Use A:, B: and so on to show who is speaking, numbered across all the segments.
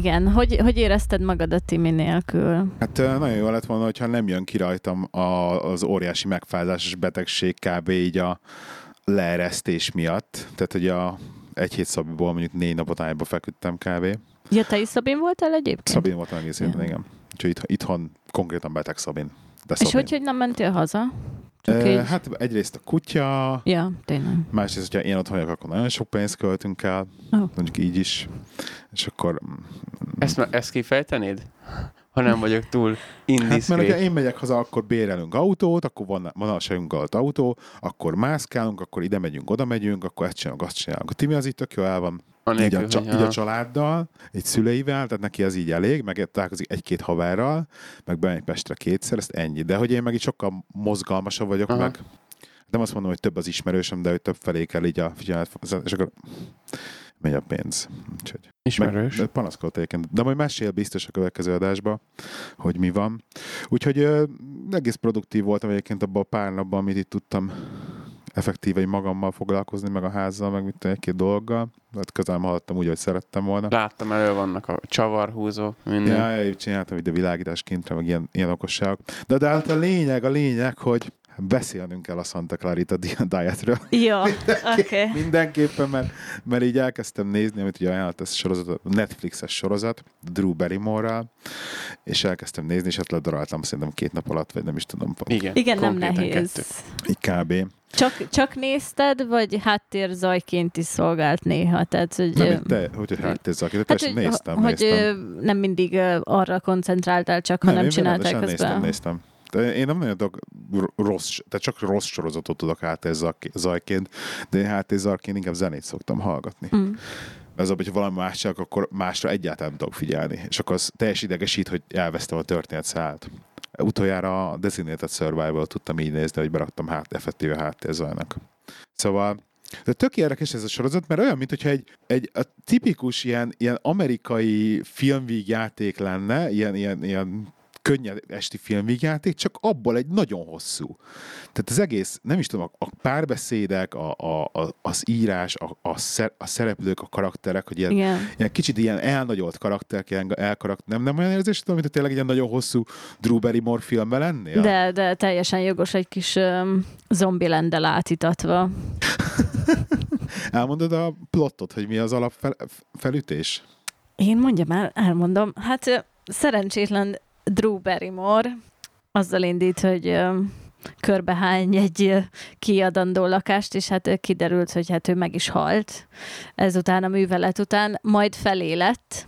A: Igen, hogy, hogy érezted magad a Timi nélkül?
B: Hát nagyon jó lett volna, hogyha nem jön ki rajtam a, az óriási megfázásos betegség kb. így a leeresztés miatt. Tehát, hogy a egy hét Szabiból mondjuk négy napot ágyba feküdtem kb.
A: Ja, te is Szabin voltál egyébként?
B: Szabin voltam egész héten, igen. Úgyhogy itthon konkrétan beteg Szabin.
A: De Szabin. És hogy, hogy nem mentél haza?
B: Csak e, Hát egyrészt a kutya,
A: ja, tényleg.
B: másrészt, hogyha én otthon vagyok, akkor nagyon sok pénzt költünk el, oh. mondjuk így is, és akkor...
C: Ezt, ezt kifejtenéd? Ha nem vagyok túl indiszkrét.
B: Hát, mert ha én megyek haza, akkor bérelünk autót, akkor van, van a sajunk alatt autó, akkor mászkálunk, akkor ide megyünk, oda megyünk, akkor ezt csinálunk, azt csinálunk. A Timi az itt tök jó el van. A így, a, csa, így a családdal, egy szüleivel, tehát neki az így elég, meg találkozik egy-két haverral, meg bemegy Pestre kétszer, ezt ennyi. De hogy én meg így sokkal mozgalmasabb vagyok, Aha. meg nem azt mondom, hogy több az ismerősöm, de hogy több felé kell így a figyelmet, és akkor megy a pénz.
C: Úgyhogy Ismerős.
B: Meg, panaszkolt egyébként. De majd mesél biztos a következő adásba, hogy mi van. Úgyhogy ö, egész produktív voltam egyébként abban a pár napban, amit itt tudtam effektíve magammal foglalkozni, meg a házzal, meg mit egy-két dologgal. Hát közel hallottam úgy, hogy szerettem volna.
C: Láttam, elő vannak a csavarhúzó, minden.
B: Ja, ja, csináltam ide világítás kintre, meg ilyen, ilyen okosságok. De, de hát a lényeg, a lényeg, hogy beszélnünk kell a Santa Clarita Dietről.
A: Jó, oké. Okay.
B: Mindenképpen, mert, mert így elkezdtem nézni, amit ugye ajánlott ez a sorozat, Netflixes sorozat, Drew barrymore és elkezdtem nézni, és hát ledaráltam szerintem két nap alatt, vagy nem is tudom.
A: Igen, Igen nem nehéz. Kettő.
B: Így kb.
A: Csak, csak nézted, vagy háttérzajként is szolgált néha? Tehát, hogy,
B: nem, te, hogy háttérzajként, hát, hogy, néztem,
A: hogy
B: néztem.
A: nem mindig arra koncentráltál csak, nem, hanem csinálták közben.
B: Néztem, néztem. De én nem nagyon tudok rossz, tehát csak rossz sorozatot tudok zajként, de én zajként inkább zenét szoktam hallgatni. Mm. Ez hogy valami más csak, akkor másra egyáltalán nem tudok figyelni. És akkor az teljes idegesít, hogy elvesztem a történet szállt. Utoljára a Designated Survival tudtam így nézni, hogy beraktam hát, effektíve háttérzajnak. Szóval de tök érdekes ez a sorozat, mert olyan, mintha egy, egy a tipikus ilyen, ilyen amerikai filmvígjáték lenne, ilyen, ilyen, ilyen könnyed esti filmvígjáték, csak abból egy nagyon hosszú. Tehát az egész, nem is tudom, a párbeszédek, a, a, a, az írás, a, a, szer, a szereplők, a karakterek, hogy ilyen, ilyen kicsit ilyen elnagyolt karakterek, ilyen elkarakter, nem, nem olyan érzés, mint hogy tényleg egy ilyen nagyon hosszú Drew Barrymore filmben lennél?
A: De, de teljesen jogos egy kis um, zombilendel átítatva.
B: Elmondod a plottot, hogy mi az alapfelütés?
A: Én mondjam el, elmondom. Hát szerencsétlen Drew Barrymore azzal indít, hogy körbehány egy kiadandó lakást, és hát kiderült, hogy hát ő meg is halt ezután a művelet után, majd felélett,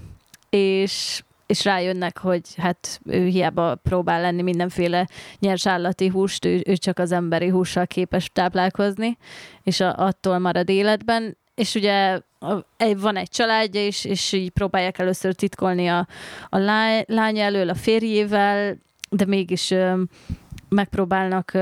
A: és és rájönnek, hogy hát ő hiába próbál lenni mindenféle nyers állati húst, ő, ő csak az emberi hússal képes táplálkozni, és a, attól marad életben, és ugye van egy családja is, és így próbálják először titkolni a, a lány, elől a férjével, de mégis megpróbálnak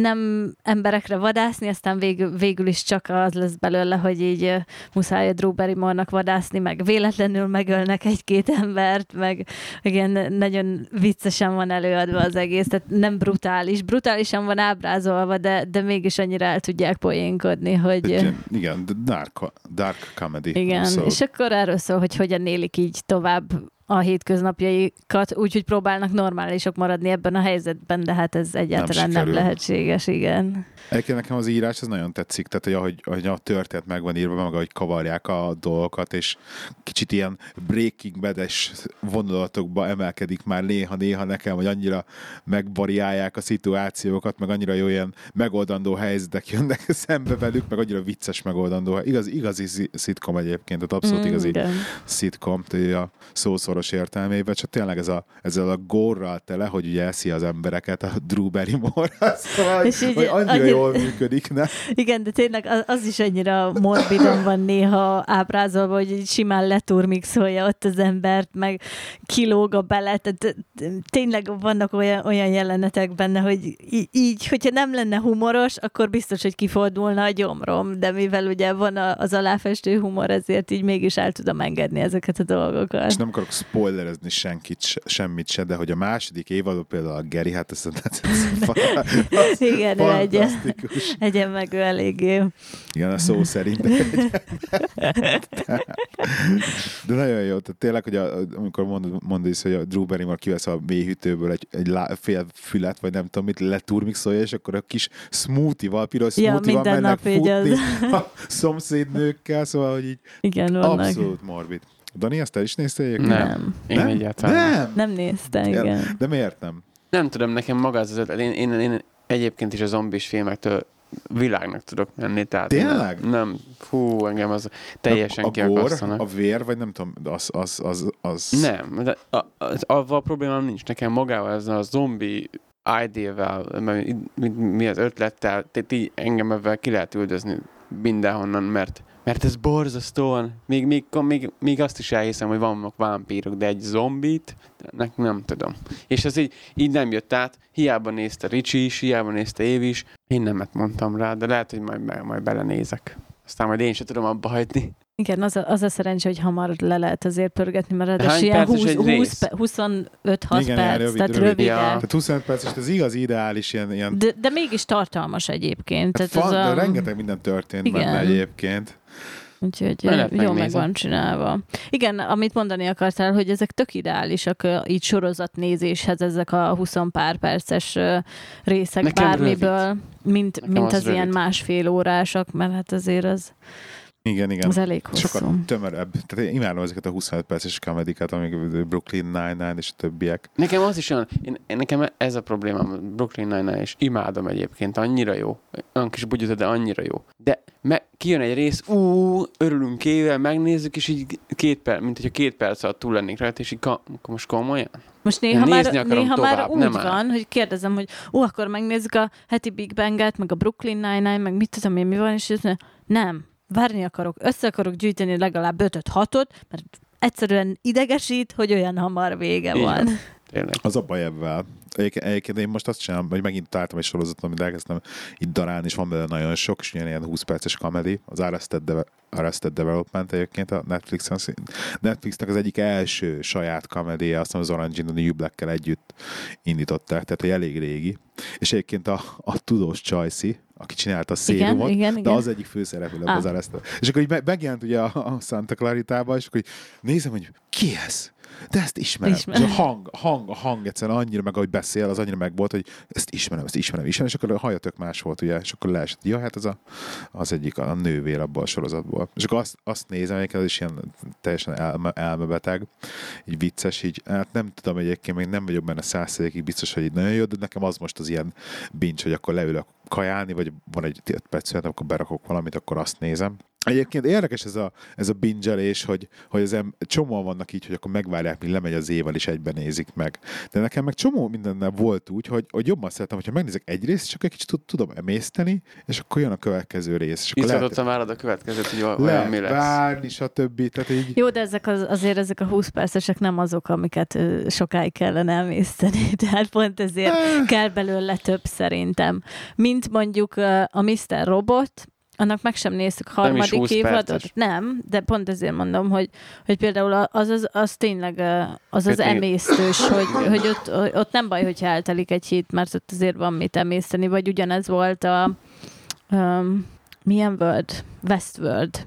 A: nem emberekre vadászni, aztán végül, végül is csak az lesz belőle, hogy így muszáj a Drew Barrymore-nak vadászni, meg véletlenül megölnek egy-két embert, meg igen, nagyon viccesen van előadva az egész, tehát nem brutális. Brutálisan van ábrázolva, de, de mégis annyira el tudják poénkodni, hogy...
B: Igen, igen dark, dark comedy.
A: Igen, szó. és akkor erről szól, hogy hogyan élik így tovább a hétköznapjaikat, úgyhogy próbálnak normálisok maradni ebben a helyzetben, de hát ez egyáltalán nem, nem lehetséges, igen.
B: Egyébként nekem az írás ez nagyon tetszik, tehát hogy ahogy, ahogy a történet meg van írva, meg ahogy kavarják a dolgokat, és kicsit ilyen Breaking Bad-es vonulatokba emelkedik már néha-néha nekem, hogy annyira megvariálják a szituációkat, meg annyira jó ilyen megoldandó helyzetek jönnek szembe velük, meg annyira vicces megoldandó. Igaz, igazi szitkom egyébként, tehát abszolút mm, igazi igen. szitkom, a szószoros értelmében, csak tényleg ez a, ezzel a górral tele, hogy ugye eszi az embereket a Drew Barrymore, szóval, és így, hogy annyira annyira jól működik, ne?
A: Igen, de tényleg az, az is annyira morbidon van néha ábrázolva, hogy simán leturmixolja ott az embert, meg kilóg a bele, tehát tényleg vannak olyan, olyan jelenetek benne, hogy így, hogyha nem lenne humoros, akkor biztos, hogy kifordulna a gyomrom, de mivel ugye van az aláfestő humor, ezért így mégis el tudom engedni ezeket a dolgokat.
B: És nem akarok spoilerezni senkit, semmit se, de hogy a második évadban például a Geri, hát ez, ez, ez,
A: ez Igen, ő egy Egyen meg ő eléggé.
B: Igen, a szó szerint. De nagyon jó, tehát tényleg, hogy a, amikor mondod, mondod is, hogy a Drew Barrymore kivesz a mélyhűtőből egy, egy lá, fél fület, vagy nem tudom mit, leturmixolja, és akkor a kis smoothie-val, piros
A: Ja,
B: smoothie-val mennek futni
A: az.
B: a szomszédnőkkel, szóval, hogy így
A: Igen,
B: abszolút morbid. Dani, ezt te is néztél egyébként?
C: Nem.
A: Nem.
C: Én
B: nem?
C: egyáltalán. nem.
B: Nem.
A: Nem nézte, igen.
B: De miért nem?
C: Nem tudom, nekem maga az ötlet. Én, én, én egyébként is a zombis filmektől világnak tudok menni. Tehát
B: Tényleg?
C: Nem, nem, fú, engem az teljesen
B: a, a
C: kiakasztanak.
B: gór, a vér, vagy nem tudom, az, az, az, az...
C: Nem, de a, az, avval a problémám nincs. Nekem magával ez a zombi idea-vel, mi, mi, mi az ötlettel, tehát így engem ebben ki lehet üldözni mindenhonnan, mert mert ez borzasztóan, még, még, még, még azt is elhiszem, hogy vannak vámpírok, de egy zombit, nek nem tudom. És ez így, így nem jött át, hiába nézte Ricsi is, hiába nézte Év is, én nemet mondtam rá, de lehet, hogy majd, majd belenézek. Aztán majd én sem tudom abba hagyni.
A: Igen, az a, az a szerencsé, hogy hamar le lehet azért pörgetni, mert ráadásul ilyen
C: perces
A: 20,
C: egy
A: 20,
C: rész?
A: pe- 25-6
B: Igen,
A: perc,
B: rövid,
A: tehát
B: rövid.
A: rövid.
C: Ja.
B: Tehát 25 perc, és ez igaz ideális ilyen, ilyen
A: De, de mégis tartalmas egyébként. Tehát
B: Fan,
A: ez
B: de
A: a,
B: rengeteg minden történt
A: Igen.
B: benne egyébként.
A: Úgyhogy
C: Meg lehet
A: jó meg van csinálva. Igen, amit mondani akartál, hogy ezek tök ideálisak így sorozatnézéshez, ezek a 20 pár perces részek
C: Nekem
A: bármiből, mint,
C: Nekem
A: mint
C: az
A: az, ilyen
C: rövid.
A: másfél órások, mert hát azért az,
B: Igen, igen.
A: az elég hosszú.
B: Sokkal tömörebb. Tehát én imádom ezeket a 25 perces komedikat, amik Brooklyn Nine-Nine és a többiek.
C: Nekem az is olyan, én, én, nekem ez a problémám, Brooklyn Nine-Nine, és imádom egyébként, annyira jó. Olyan kis bugyuta, de annyira jó. De me, kijön egy rész, ú, örülünk éve, megnézzük, és így két perc, mint hogyha két perc alatt túl lennék rajta, és így ka, most komolyan?
A: Most néha,
C: Nézni
A: már, néha már úgy
C: nem áll.
A: van, hogy kérdezem, hogy ó, akkor megnézzük a heti Big Bang-et, meg a Brooklyn Nine-Nine, meg mit tudom én, mi van, és nem, várni akarok, össze akarok gyűjteni legalább 5-6-ot, mert egyszerűen idegesít, hogy olyan hamar vége
C: Így
A: van.
C: Tényleg.
B: Az a baj ebben. Egyébként, egyébként én most azt csinálom, hogy megint találtam egy sorozatot, amit elkezdtem itt darálni, és van belőle nagyon sok, és ilyen, ilyen 20 perces komedi, az Arrested, Deve- Arrested Development egyébként a Netflixen. Netflixnek az egyik első saját komédia, azt hiszem az Orange is the New Black-kel együtt indították, tehát hogy elég régi. És egyébként a, a tudós Csajci, aki csinálta a szérumot,
A: igen,
B: de
A: igen.
B: az egyik főszereplő
A: Ah.
B: az. És akkor így me- megjelent ugye a, Santa Claritába, és akkor így nézem, hogy ki ez? De ezt ismerem.
A: Ismerem.
B: És a hang, a hang, a hang egyszerűen annyira meg, ahogy beszél, az annyira meg volt, hogy ezt ismerem, ezt ismerem, ismerem, és akkor a haja tök más volt, ugye, és akkor leesett, ja, hát az a, az egyik a nővér abból a sorozatból. És akkor azt, azt nézem, egyébként az is ilyen teljesen elme, elmebeteg, így vicces, így, hát nem tudom egyébként, még nem vagyok benne százszerékig biztos, hogy így nagyon jó, de nekem az most az ilyen bincs, hogy akkor leülök kajálni, vagy van egy perc akkor berakok valamit, akkor azt nézem. Egyébként érdekes ez a, ez a bingelés, hogy, hogy az em, csomóan vannak így, hogy akkor megvárják, míg lemegy az éval, és egyben nézik meg. De nekem meg csomó mindennel volt úgy, hogy, hogy jobban szeretem, hogyha megnézek egy részt, és akkor egy kicsit tud- tudom emészteni, és akkor jön a következő rész. És akkor lehet,
C: Izgatottan várod a következőt, hogy olyan
B: lehet
C: mi lesz.
B: várni, stb. Tehát így,
A: Jó, de ezek az, azért ezek a 20 percesek nem azok, amiket sokáig kellene emészteni, tehát pont ezért
B: Eh.
A: kell belőle több szerintem. Mint mondjuk a Mr. Robot, annak meg sem néztük harmadik
C: 20
A: évadot.
C: perces.
A: Nem, de pont ezért mondom, hogy, hogy például az, az, az tényleg az az emésztős, hogy, hogy ott, ott nem baj, hogyha eltelik egy hét, mert ott azért van mit emészteni, vagy ugyanez volt a um, milyen World? Westworld.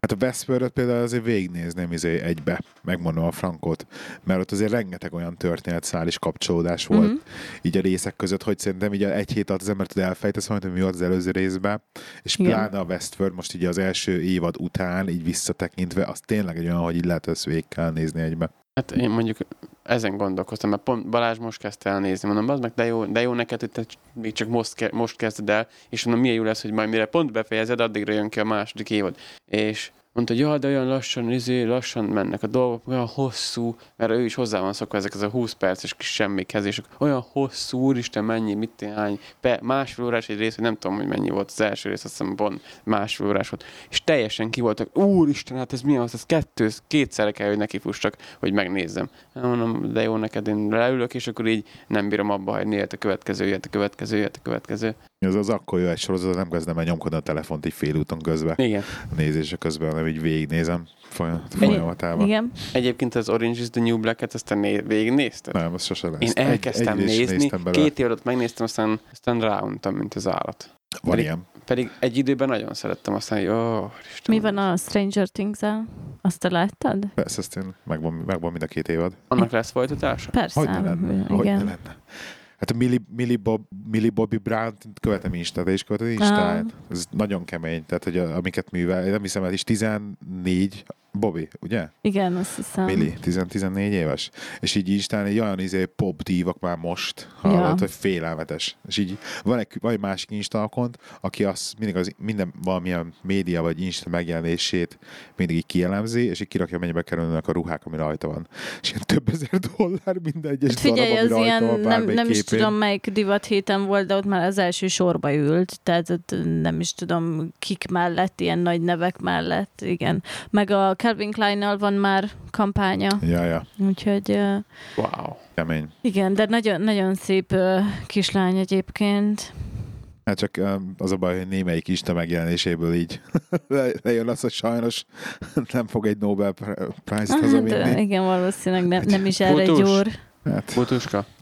B: Hát a Westworld például azért végignézném izé egybe, megmondom a frankot, mert ott azért rengeteg olyan történetszál és kapcsolódás volt
A: Mhm.
B: így a részek között, hogy szerintem így egy hét alatt az ember tud elfejtesz valamit, hogy mi volt az előző részben, és
A: Igen.
B: pláne a Westworld most így az első évad után, így visszatekintve, az tényleg egy olyan, hogy így lehet ezt végig kell nézni egybe.
C: Hát én mondjuk ezen gondolkoztam, mert pont Balázs most kezdte el nézni, mondom, az meg de jó, de jó neked, hogy te még csak most, ke- most kezded el, és mondom, milyen jó lesz, hogy majd mire pont befejezed, addigra jön ki a második évad. És mondta, hogy ja, de olyan lassan, izé, lassan mennek a dolgok, olyan hosszú, mert ő is hozzá van szokva ezekhez a 20 perces kis semmikhez, és olyan hosszú, úristen, mennyi, mit hány, pe, másfél órás egy rész, hogy nem tudom, hogy mennyi volt az első rész, azt hiszem pont másfél órás volt, és teljesen ki voltak, úristen, hát ez mi az, ez kettő, kétszerre kell, hogy nekifussak, hogy megnézzem. Hát Mondom, de jó neked, én leülök, és akkor így nem bírom abba hagyni, jöhet a következő, jöhet a következő, jöhet a következő.
B: Ez az akkor jó egy sorozat, nem kezdem el nyomkodni a telefont így félúton közben,
C: Igen.
B: a nézése közben, hanem így végignézem folyam-
A: Igen.
B: folyamatában.
A: Igen.
C: Egyébként az Orange is the New Black-et, azt te né- végignézted?
B: Nem, az sose lesz.
C: Én elkezdtem
B: egy
C: nézni, két évadot megnéztem, aztán, aztán ráuntam, mint az állat.
B: Van
C: pedig-
B: ilyen.
C: Pedig egy időben nagyon szerettem, aztán, hogy Isten,
A: Mi van a Stranger Things-el? Azt te láttad?
B: Persze, ezt én megvan, megvan mind a két évad.
C: Annak lesz folytatása?
A: Persze.
B: Hogy ne lenne? Hogy ne
A: Igen.
B: lenne? Hát a Millie, Millie, Bob, Millie Bobby Brown követem Instát, és követem Instát. Ez nagyon kemény, tehát hogy a, amiket művel, én nem hiszem, ez is 14 Bobby, ugye?
A: Igen, azt hiszem.
B: Millie, 10-14 éves. És így Instán egy olyan izé, pop dívak már most, hallod,
A: Ja.
B: hogy félelmetes. És így van egy, van egy másik Insta akont, aki az mindig az, minden valamilyen média vagy Insta megjelenését mindig így kielemzi, és így kirakja, mennyibe kerülnek a ruhák, ami rajta van. És ilyen több ezer dollár minden egyes
A: Hát figyelj,
B: darab, ami rajta
A: ilyen,
B: van
A: nem, nem is
B: képén.
A: tudom melyik divat héten volt, de ott már az első sorba ült, tehát nem is tudom kik mellett, ilyen nagy nevek mellett, igen. Meg a Calvin Klein-nal van már kampánya,
B: Ja, ja,
A: úgyhogy ö,
C: Wow.
B: kemény.
A: igen, de nagyon, nagyon szép ö, kislány egyébként.
B: Hát csak az a baj, hogy némelyik Insta megjelenéséből így le- lejön az, hogy sajnos nem fog egy Nobel Prize-t
A: Hát,
B: hazavinni.
A: igen, valószínűleg nem, nem is erre
C: Fotós?
A: gyúr.
B: Hát?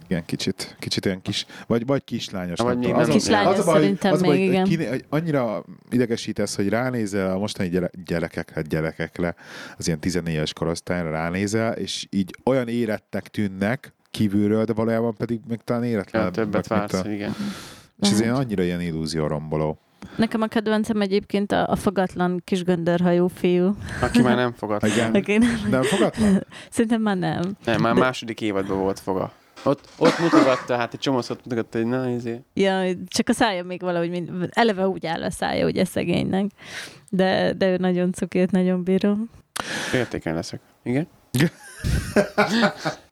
B: Igen, kicsit, kicsit olyan kis, vagy, vagy kislányos.
C: Vagy
B: nem az, a-
A: Kislányos
B: az a baj,
A: szerintem
B: az a baj,
A: még,
B: hogy
A: igen.
B: hogy annyira idegesítesz, hogy ránézel a mostani gyere, gyerekekre, gyerekekre, az ilyen 14-es korosztályra ránézel, és így olyan érettek tűnnek kívülről, de valójában pedig még talán
C: Ja,
B: éretlen.
C: többet vársz, igen.
B: És ez ilyen annyira ilyen illúzió romboló.
A: Nekem a kedvencem egyébként a, a fogatlan kis göndörhajú fiú.
C: Aki már nem fogad.
B: Igen.
A: Aki nem,
B: Nem fogadlan?
A: szerintem már nem.
C: Nem, már
A: De-
C: második évadban volt foga. Ott, ott mutogatta, hát egy csomószor mutogatta, hogy na, izé.
A: Ja, csak a szája még valahogy mind, eleve úgy áll a szája, ugye szegénynek. De, de ő nagyon cuki, őt nagyon bírom.
C: Értéken leszek. Igen?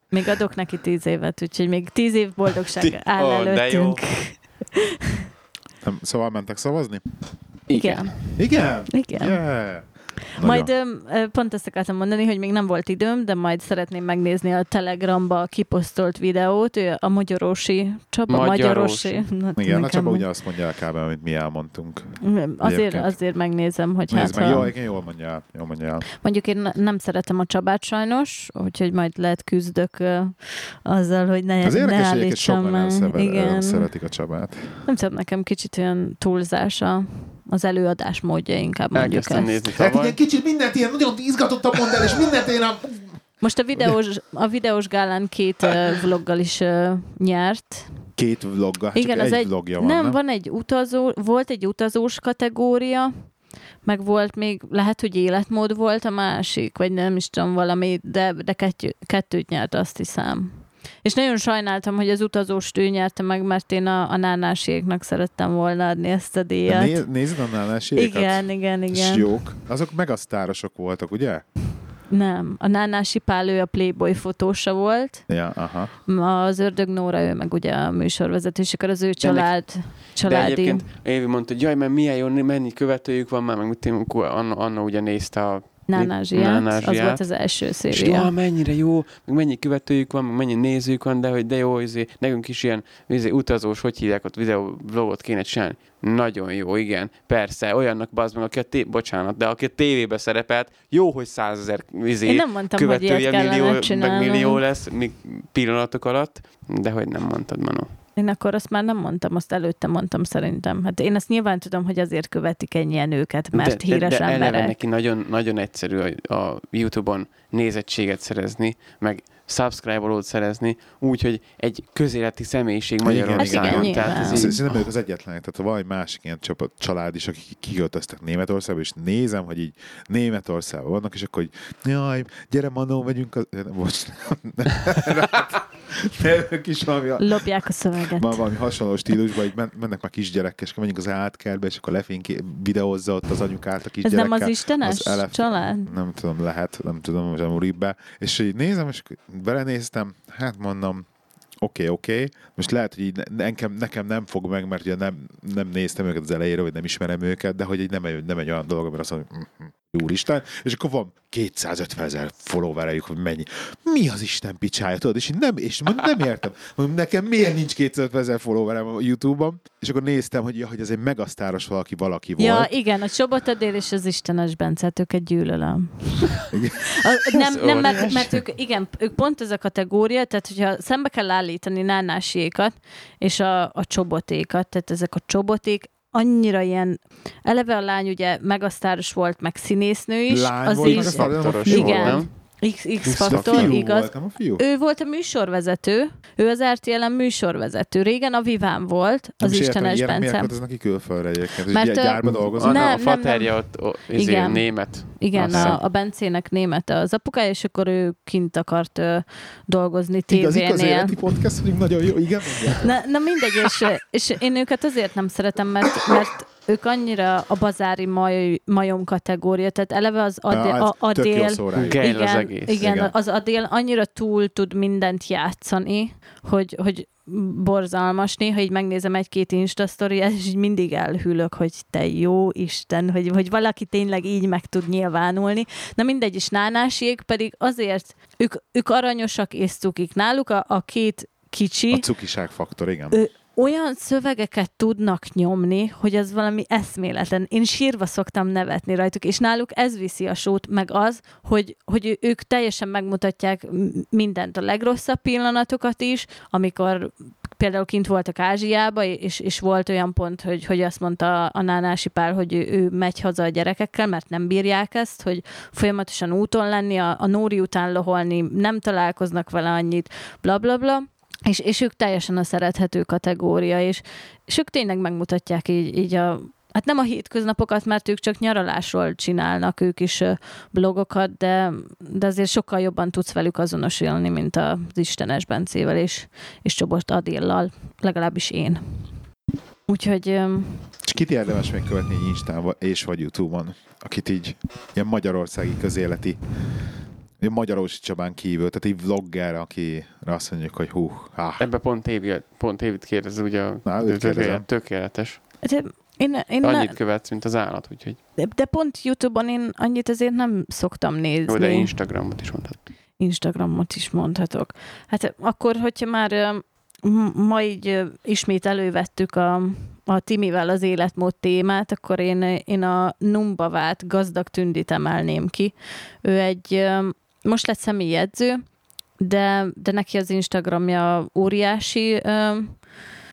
A: Még adok neki tíz évet, úgyhogy még tíz év boldogság
C: Ti-
A: áll
C: de
A: előttünk.
B: Nem, szóval mentek szavazni?
A: Igen.
B: Igen?
A: Igen.
B: Yeah.
A: Majd ö, ö, pont ezt akartam mondani, hogy még nem volt időm, de majd szeretném megnézni a Telegramba kiposztolt videót, ő a Magyarósi Csaba,
C: Magyarósi.
A: Magyarósi. Na,
B: Igen, a Csaba ugyanazt mondja el kb. amit mi elmondtunk.
A: Azért,
B: Egyébként.
A: azért megnézem, hogy
B: Nézd
A: hát
B: meg,
A: ha...
B: jó, igen, jól mondja el. Jól mondja el.
A: Mondjuk én ne- nem szeretem a Csabát sajnos, úgyhogy majd lehet küzdök ö, azzal, hogy ne,
B: Az
A: ne
B: érdekes,
A: állítsam
B: sokan nem
A: Igen.
B: szeretik a Csabát.
A: Nem tudom, nekem kicsit olyan túlzása az előadás módja inkább mondjuk
C: Elkezdtem
A: ezt.
C: nézni
B: Hát
C: tavaly.
B: ilyen kicsit mindent ilyen nagyon izgatottan mond el, és mindent én a...
A: Most a videós, a videós gálán két vloggal is ö, nyert.
B: Két vlogga, hát
A: Igen,
B: csak
A: az
B: egy,
A: egy-
B: vlogja van,
A: nem,
B: nem?
A: van egy utazó, volt egy utazós kategória, meg volt még, lehet, hogy életmód volt a másik, vagy nem is tudom valami, de, de kettő, kettőt nyert, azt hiszem. És nagyon sajnáltam, hogy az utazóst ő nyerte meg, mert én a, a nánáséknak szerettem volna adni ezt a díjat.
B: Né- nézd a nánásékat?
A: igen, igen,
B: És
A: igen.
B: jók. Azok megasztárosok voltak, ugye?
A: Nem, a Nánási Pál, ő a Playboy fotósa volt,
B: Ja, aha.
A: az Ördög Nóra, ő meg ugye a műsorvezető, és akkor az ő
C: ennek-
A: család,
C: De
A: családi...
C: egyébként Évi mondta, hogy jaj, mert milyen jó, mennyi követőjük van már, meg mit Anna, Anna ugye nézte a
A: Nánázsiát, az
C: Nánázsiát.
A: volt az első
C: És
A: széria.
C: ja, mennyire jó, meg mennyi követőjük van, meg mennyi nézőjük van, de hogy de jó, izé, nekünk is ilyen izé, utazós, hogy hívják ott videó vlogot kéne csinálni. Nagyon jó, igen. Persze, olyannak bazd meg, aki a té- bocsánat, de aki a tévébe szerepelt, jó, hogy százezer izé,
A: Én nem mondtam, hogy
C: követője
A: kellene
C: millió, meg millió lesz mi pillanatok alatt, de hogy nem mondtad, Manó.
A: Én akkor azt már nem mondtam, azt előtte mondtam szerintem. Hát én azt nyilván tudom, hogy azért követik ennyien őket, mert
C: de, de,
A: híres
C: de eleve
A: emberek.
C: neki nagyon, nagyon egyszerű a, a YouTube-on nézettséget szerezni, meg subscribe-olót szerezni, úgyhogy egy közéleti személyiség
B: Igen,
C: Magyarországon.
A: Hát igen,
C: Tehát ez így,
B: Szerintem ők az egyetlenek, tehát ha valami másik ilyen csapat, család is, akik kiköltöztek Németországba, és nézem, hogy így Németországban vannak, és akkor, hogy jaj, gyere Manó, megyünk a... Nem, Bocs, nem, nem, ők is valami,
A: Lopják a szöveget.
B: már valami hasonló stílusban, hogy men- mennek már kisgyerekkel, és menjünk az átkertbe, és akkor lefényké, videózza ott az anyukát a
A: Ez
B: kisgyerekkel.
A: nem az istenes
B: az elef-
A: család?
B: Nem tudom, lehet, nem tudom, most nem ugrik be. És így nézem, és belenéztem, hát mondom, oké, okay, oké, okay. most lehet, hogy így ne- nekem, nekem nem fog meg, mert ugye nem, nem néztem őket az elejéről, vagy nem ismerem őket, de hogy egy nem, egy, nem egy olyan dolog, amire azt mondom, úristen, és akkor van 250 ezer followerejük, hogy mennyi. Mi az Isten picsája, tudod? És én nem, és mondom, nem értem. Mondom, nekem miért nincs 250 ezer followerem a YouTube-on? És akkor néztem, hogy, ja, hogy ez egy megasztáros valaki, valaki volt.
A: Ja, igen, a Csobotadél és az Istenes Bencet, őket gyűlölöm. A, nem, nem mert, mert ők, igen, ők pont ez a kategória, tehát hogyha szembe kell állítani nánásiékat és a, a csobotékat, tehát ezek a csoboték annyira ilyen, eleve a lány ugye megasztáros volt, meg színésznő is.
B: Lány
A: az
B: volt,
A: is,
B: meg
A: Igen.
C: volt, nem?
B: A
A: X-faktor, igaz.
B: volt, nem a fiú?
A: Ő volt a műsorvezető, ő az RTL-en műsorvezető. Régen a Viván volt, az
B: értem,
A: Istenes
B: miért
A: Bence.
B: költöznek ki külföldre egyébként?
A: Mert, ö,
B: gyárba dolgoznak?
A: Nem,
C: a faterja ott izé,
A: Igen.
C: német.
A: Igen, a, a Bencének német az apukája, és akkor ő kint akart ö, dolgozni tévénél.
B: közéleti podcast, hogy nagyon jó, igen?
A: Na, na mindegy, és, és én őket azért nem szeretem, mert, mert ők annyira a bazári maj, majom kategória, tehát eleve az adél, a,
B: ez tök jó
A: adél.
C: Gej az
A: igen,
C: egész.
A: igen,
B: Igen.
A: az Adél annyira túl tud mindent játszani, hogy, hogy borzalmas. Néha így megnézem egy-két Insta sztoriát, és így mindig elhűlök, hogy te jó Isten, hogy, hogy valaki tényleg így meg tud nyilvánulni. Na mindegy, és nánásiék pedig azért, ők, ők aranyosak és cukik. Náluk a, a két kicsi,
B: A cukiság faktor, igen.
A: Ő- olyan szövegeket tudnak nyomni, hogy az valami eszméletlen. Én sírva szoktam nevetni rajtuk, és náluk ez viszi a sót, meg az, hogy, hogy ők teljesen megmutatják mindent, a legrosszabb pillanatokat is, amikor például kint voltak Ázsiába, és, és volt olyan pont, hogy, hogy azt mondta a nánási pár, hogy ő, ő megy haza a gyerekekkel, mert nem bírják ezt, hogy folyamatosan úton lenni, a, a Nóri után loholni, nem találkoznak vele annyit, bla bla bla. És, és ők teljesen a szerethető kategória, és, és ők tényleg megmutatják így, így a, hát nem a hétköznapokat, mert ők csak nyaralásról csinálnak ők is blogokat, de, de azért sokkal jobban tudsz velük azonosulni, mint az Istenes Bencével és, és Csobot Adéllal, legalábbis én. Úgyhogy
B: És kit érdemes még követni Instán és vagy Youtube-on, akit így ilyen magyarországi közéleti ilyen Magyarósi Csabán kívül, tehát egy vlogger, akire azt mondjuk, hogy hú, ah,
C: Ebbe pont Évi, pont Évit kérdez, ugye a
B: Na, őt
C: tökéletes, tökéletes.
A: de én, én ne,
C: Annyit követsz, mint az állat, úgyhogy
A: de, de pont YouTube-on én annyit azért nem szoktam nézni.
C: jó, de Instagramot is mondhat.
A: Instagramot is mondhatok. Hát akkor, hogyha már ma így ismét elővettük a, a Timivel az életmód témát, akkor én, én a Numbavát gazdag tündit emelném ki. Ő egy, most lett személyi edző, de, de neki az Instagramja óriási ö,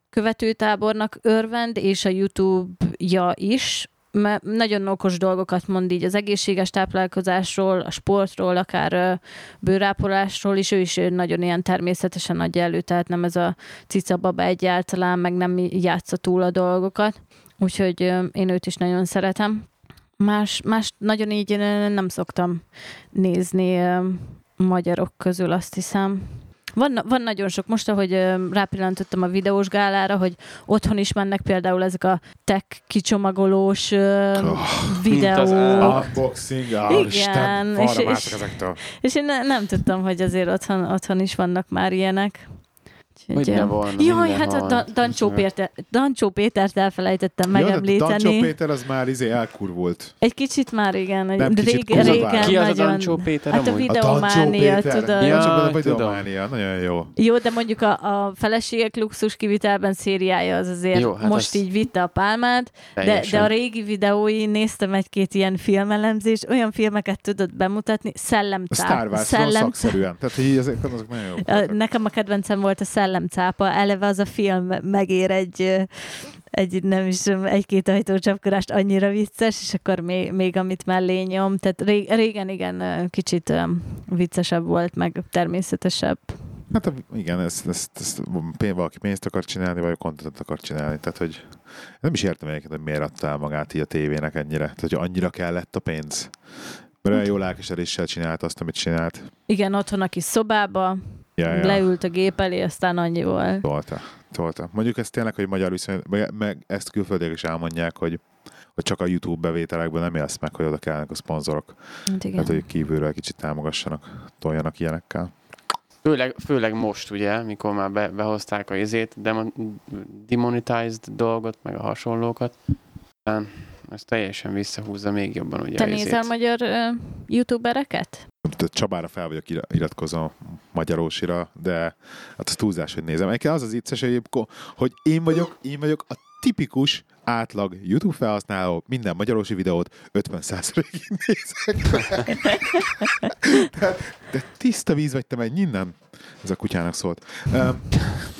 A: követőtábornak örvend, és a YouTube-ja is, mert nagyon okos dolgokat mond így az egészséges táplálkozásról, a sportról, akár bőrápolásról is, ő is nagyon ilyen természetesen adja elő, tehát nem ez a cicababa egyáltalán, meg nem játsza túl a dolgokat. Úgyhogy én őt is nagyon szeretem. Más, más nagyon így nem szoktam nézni magyarok közül, azt hiszem. Van, van nagyon sok, most ahogy rápillantottam a videós gálára, hogy otthon is mennek például ezek a tech kicsomagolós
B: Oh,
A: videók.
C: az állat.
B: unboxing,
A: Igen,
B: Isten,
A: és- és-
B: ezektől.
A: És én ne, nem tudtam, hogy azért otthon, otthon is vannak már ilyenek. Úgyhogy, ö,
C: volna,
A: Jaj, hát a
C: van.
A: Dan- Dancsó, Péter, Dancsó Pétert elfelejtettem
B: Ja,
A: megemlíteni.
B: Dancsó Péter az már izé elkurvult.
A: Egy kicsit már igen,
B: Nem,
A: de
B: kicsit
A: régen, régen
C: Ki az a
A: nagyon...
C: Dancsó Péter
A: Hát a
C: amúgy?
B: A
A: Videománia,
B: Péter.
A: tudod.
B: Ja, a videománia. Nagyon jó.
A: Jó, de mondjuk a, a feleségek luxus kivitelben szériája az azért
C: Jó,
A: Jó,
C: hát
A: most
C: az-
A: így vitte a pálmát, de, de a régi videói, néztem egy-két ilyen filmelemzést, olyan filmeket tudod bemutatni,
B: A
A: szellemcáp.
B: Star Wars szakszerűen. Tehát, hogy ezek azok nagyon.
A: A-
B: voltak.
A: Nekem a kedvencem volt a Szellemcápa, eleve az a film megér egy, egy nem is egy-két ajtócsapkorást annyira vicces, és akkor még, még amit mellé nyom. Tehát ré- régen igen, kicsit viccesebb volt, meg természetesebb.
B: Hát igen, ezt, ezt, ezt pén- valaki pénzt akar csinálni, vagy kontentet akar csinálni. Tehát, hogy nem is értem egyébként, hogy miért adta el magát így a tévének ennyire. Tehát, hogy annyira kellett a pénz. Mert olyan jó lelkesedéssel csinált azt, amit csinált.
A: Igen, otthon a kis szobába,
B: Ja, ja.
A: leült a gép elé, aztán annyi volt.
B: Tolta. Tolta. Mondjuk ezt tényleg, hogy magyar viszony, meg, meg ezt külföldiek is elmondják, hogy, hogy csak a YouTube bevételekből nem élsz meg, hogy oda kellnek a szponzorok.
A: Hát igen.
B: Hát, hogy kívülről kicsit támogassanak, toljanak ilyenekkel.
C: Főleg, főleg most, ugye, mikor már be, behozták a izét, demon, demonetized dolgot, meg a hasonlókat. Ez teljesen visszahúzza még jobban ugye
A: Te nézel magyar ö, youtubereket?
B: Csabára fel vagyok ira- iratkozva magyarósira, de hát az túlzás, hogy nézem. Egyébként az az vicces, hogy, hogy én vagyok, én vagyok a tipikus átlag YouTube felhasználó, minden magyarósi videót 50%-ig nézek. Tehát, de tiszta víz vagy te menj innen. Ez a kutyának szólt. Um,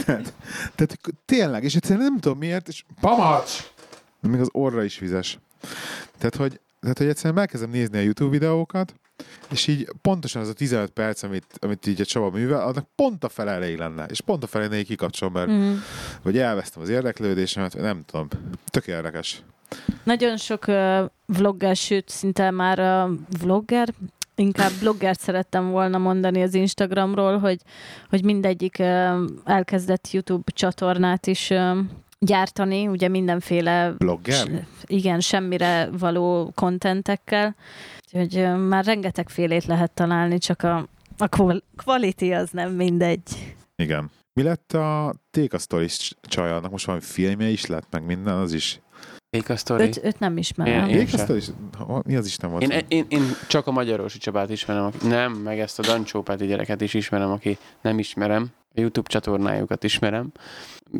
B: tehát, tehát, tényleg, és egyszerűen nem tudom miért, és Pamacs! még az orra is vizes. Tehát, hogy, tehát, hogy egyszerűen elkezdem nézni a YouTube videókat, és így pontosan az a 15 perc, amit, amit így a Csaba művel, annak pont a fele elég lenne. És pont a fele így kikapcsolom, mert
A: Mm.
B: vagy elvesztem az érdeklődésemet, nem tudom. Tök érdekes.
A: Nagyon sok uh, vlogger, sőt, szinte már uh, vlogger, inkább bloggert szerettem volna mondani az Instagramról, hogy, hogy mindegyik uh, elkezdett YouTube csatornát is uh, gyártani, ugye mindenféle
B: Blogger?
A: s- igen, semmire való kontentekkel. Úgyhogy már rengeteg félét lehet találni, csak a, a qual- quality az nem mindegy.
B: Igen. Mi lett a Take a Stories csaj? Annak most valami filmje is lett, meg minden, az is.
C: Még a sztori.
A: Őt, őt nem ismerem.
C: Én-
B: Mi az Isten volt?
C: Én, én, én csak a Magyarorsi Csabát ismerem, aki, nem, meg ezt a Dancsópáti gyereket is ismerem, aki nem ismerem. A YouTube csatornájukat ismerem.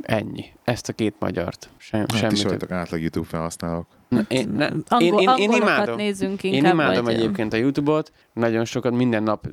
C: Ennyi. Ezt a két magyart. Sem,
B: Hát
C: semmi
B: is vagytok átlag YouTube felhasználók.
C: Én, ne,
A: Angol,
C: én, én, én imádom.
A: nézünk
C: Én
A: inkább.
C: imádom
A: vagy,
C: egyébként a YouTube-ot, nagyon sokat, minden nap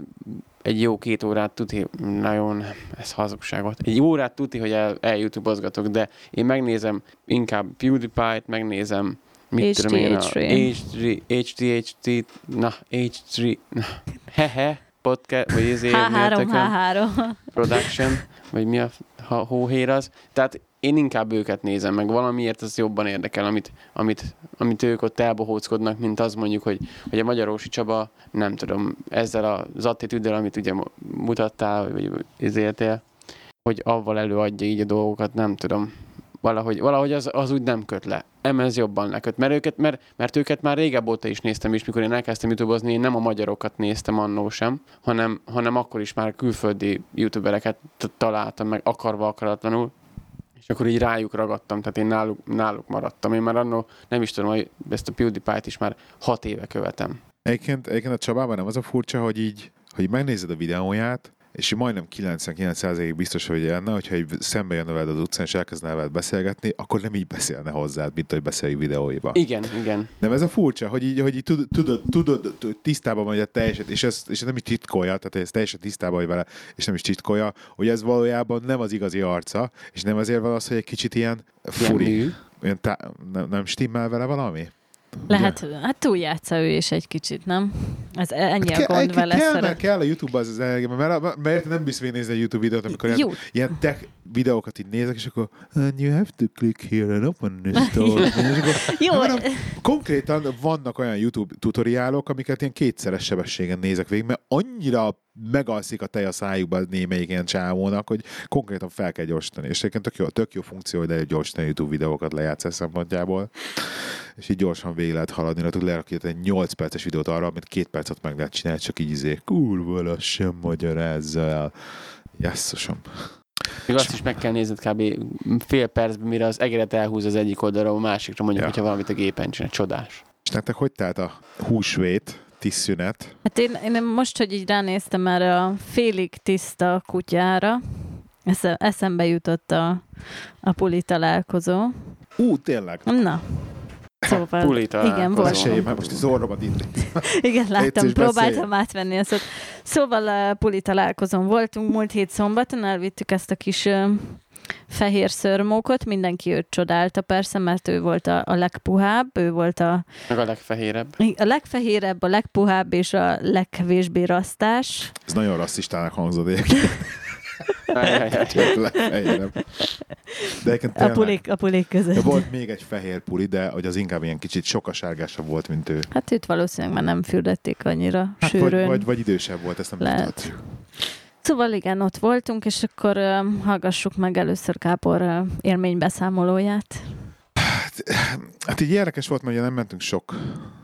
C: egy jó két órát tuti, nagyon, ez hazugság volt, egy órát tuti, hogy el, elyoutubozgatok, de én megnézem inkább PewDiePie-t, megnézem mit tudom én, a
A: HDH3.
C: H3, HDHT, na, H3, na, hehe, podcast, vagy ezért
A: H3, H3.
C: production, vagy mi a ha, hóhér az. Tehát én inkább őket nézem meg, valamiért az jobban érdekel, amit, amit, amit ők ott elbohóckodnak, mint az mondjuk, hogy, hogy a Magyarósi Csaba, nem tudom, ezzel az attitűddel, amit ugye mu- mutattál, vagy izéltél, hogy avval előadja így a dolgokat, nem tudom. Valahogy, valahogy az, az úgy nem köt le. Emez jobban leköt. Mert, őket, mert, mert őket már régebb óta is néztem is, mikor én elkezdtem youtube én nem a magyarokat néztem annó sem, hanem, hanem akkor is már külföldi youtubereket találtam meg akarva akaratlanul, és akkor így rájuk ragadtam, tehát én náluk, náluk maradtam. Én már annó nem is tudom, hogy ezt a PewDiePie-t is már hat éve követem.
B: Egyébként, egyébként a Csabában nem az a furcsa, hogy így, hogy megnézed a videóját, és majdnem 99%-ig biztos vagy benne, hogyha így szembe jön veled az utcán, és elkezdne veled beszélgetni, akkor nem így beszélne hozzád, mint hogy beszélik videóiba.
C: Igen, igen.
B: Nem ez a furcsa, hogy így, hogy így tudod, tudod, tudod, tudod tisztában vagy a teljesen, és ez, és nem is titkolja, tehát ez teljesen tisztában vagy vele, és nem is titkolja, hogy ez valójában nem az igazi arca, és nem azért van az, hogy egy kicsit ilyen furi, ilyen tá- nem, nem stimmel vele valami?
A: Lehet, hát túljátsza ő is egy kicsit, nem? Ez ennyi
B: Hát
A: a gond
B: ke-
A: vele
B: kell, kell a YouTube az, az energia, mert, mert nem biztos, hogy nézni a YouTube videót, amikor ilyen,
A: Jó,
B: ilyen tech videókat így nézek, és akkor and you have to click here and open this door. és akkor,
A: jó,
B: hanem konkrétan vannak olyan YouTube tutoriálok, amiket ilyen kétszeres sebességen nézek végig, mert annyira megalszik a tej a szájukban némelyik ilyen csávónak, hogy konkrétan fel kell gyorsítani. És egyébként tök jó, tök jó funkció, hogy lehet gyorsítani YouTube videókat lejátszás szempontjából. És így gyorsan végig lehet haladni, hogy lerakni egy 8 perces videót arra, amit két percet meg lehet csinálni, csak így izé, kurva lassan magyarázza el. Jesszusom.
C: Még azt is meg kell nézned kb. fél percben, mire az egeret elhúz az egyik oldalról a másikra, mondjuk,
B: Ja.
C: hogyha valamit a gépen csinál. Csodás.
B: És nektek hogy telt a húsvét, tisztszünet?
A: Hát én, én most, hogy így ránéztem erre a félig tiszta kutyára, esze, eszembe jutott a, a puli találkozó.
B: Ú, tényleg.
A: Na. Szóval,
C: Puli
A: igen, volt.
B: Mesélj, mert most az orromat indít.
A: Igen, láttam, próbáltam átvenni ezt. Szóval uh, puli találkozón voltunk múlt hét szombaton, elvittük ezt a kis uh, fehér szörmókot, mindenki őt csodálta persze, mert ő volt a, a legpuhább, ő volt a,
C: Meg a legfehérebb.
A: a legfehérebb, a legpuhább és a legkevésbé rasztás.
B: Ez nagyon rasszistának hangzott egyébként. De egyébként
A: A
B: tényleg.
A: pulik, a pulik között.
B: De volt még egy fehér puli, de hogy az inkább ilyen kicsit sokasárgásabb volt, mint ő.
A: Hát őt valószínűleg már nem fürdették annyira
B: Hát vagy,
A: sűrűn.
B: vagy, vagy idősebb volt, ezt nem
A: Lehet. Szóval igen, ott voltunk, és akkor uh, hallgassuk meg először Gábor uh, élménybeszámolóját.
B: Hát így érdekes volt, mert ugye nem mentünk sok,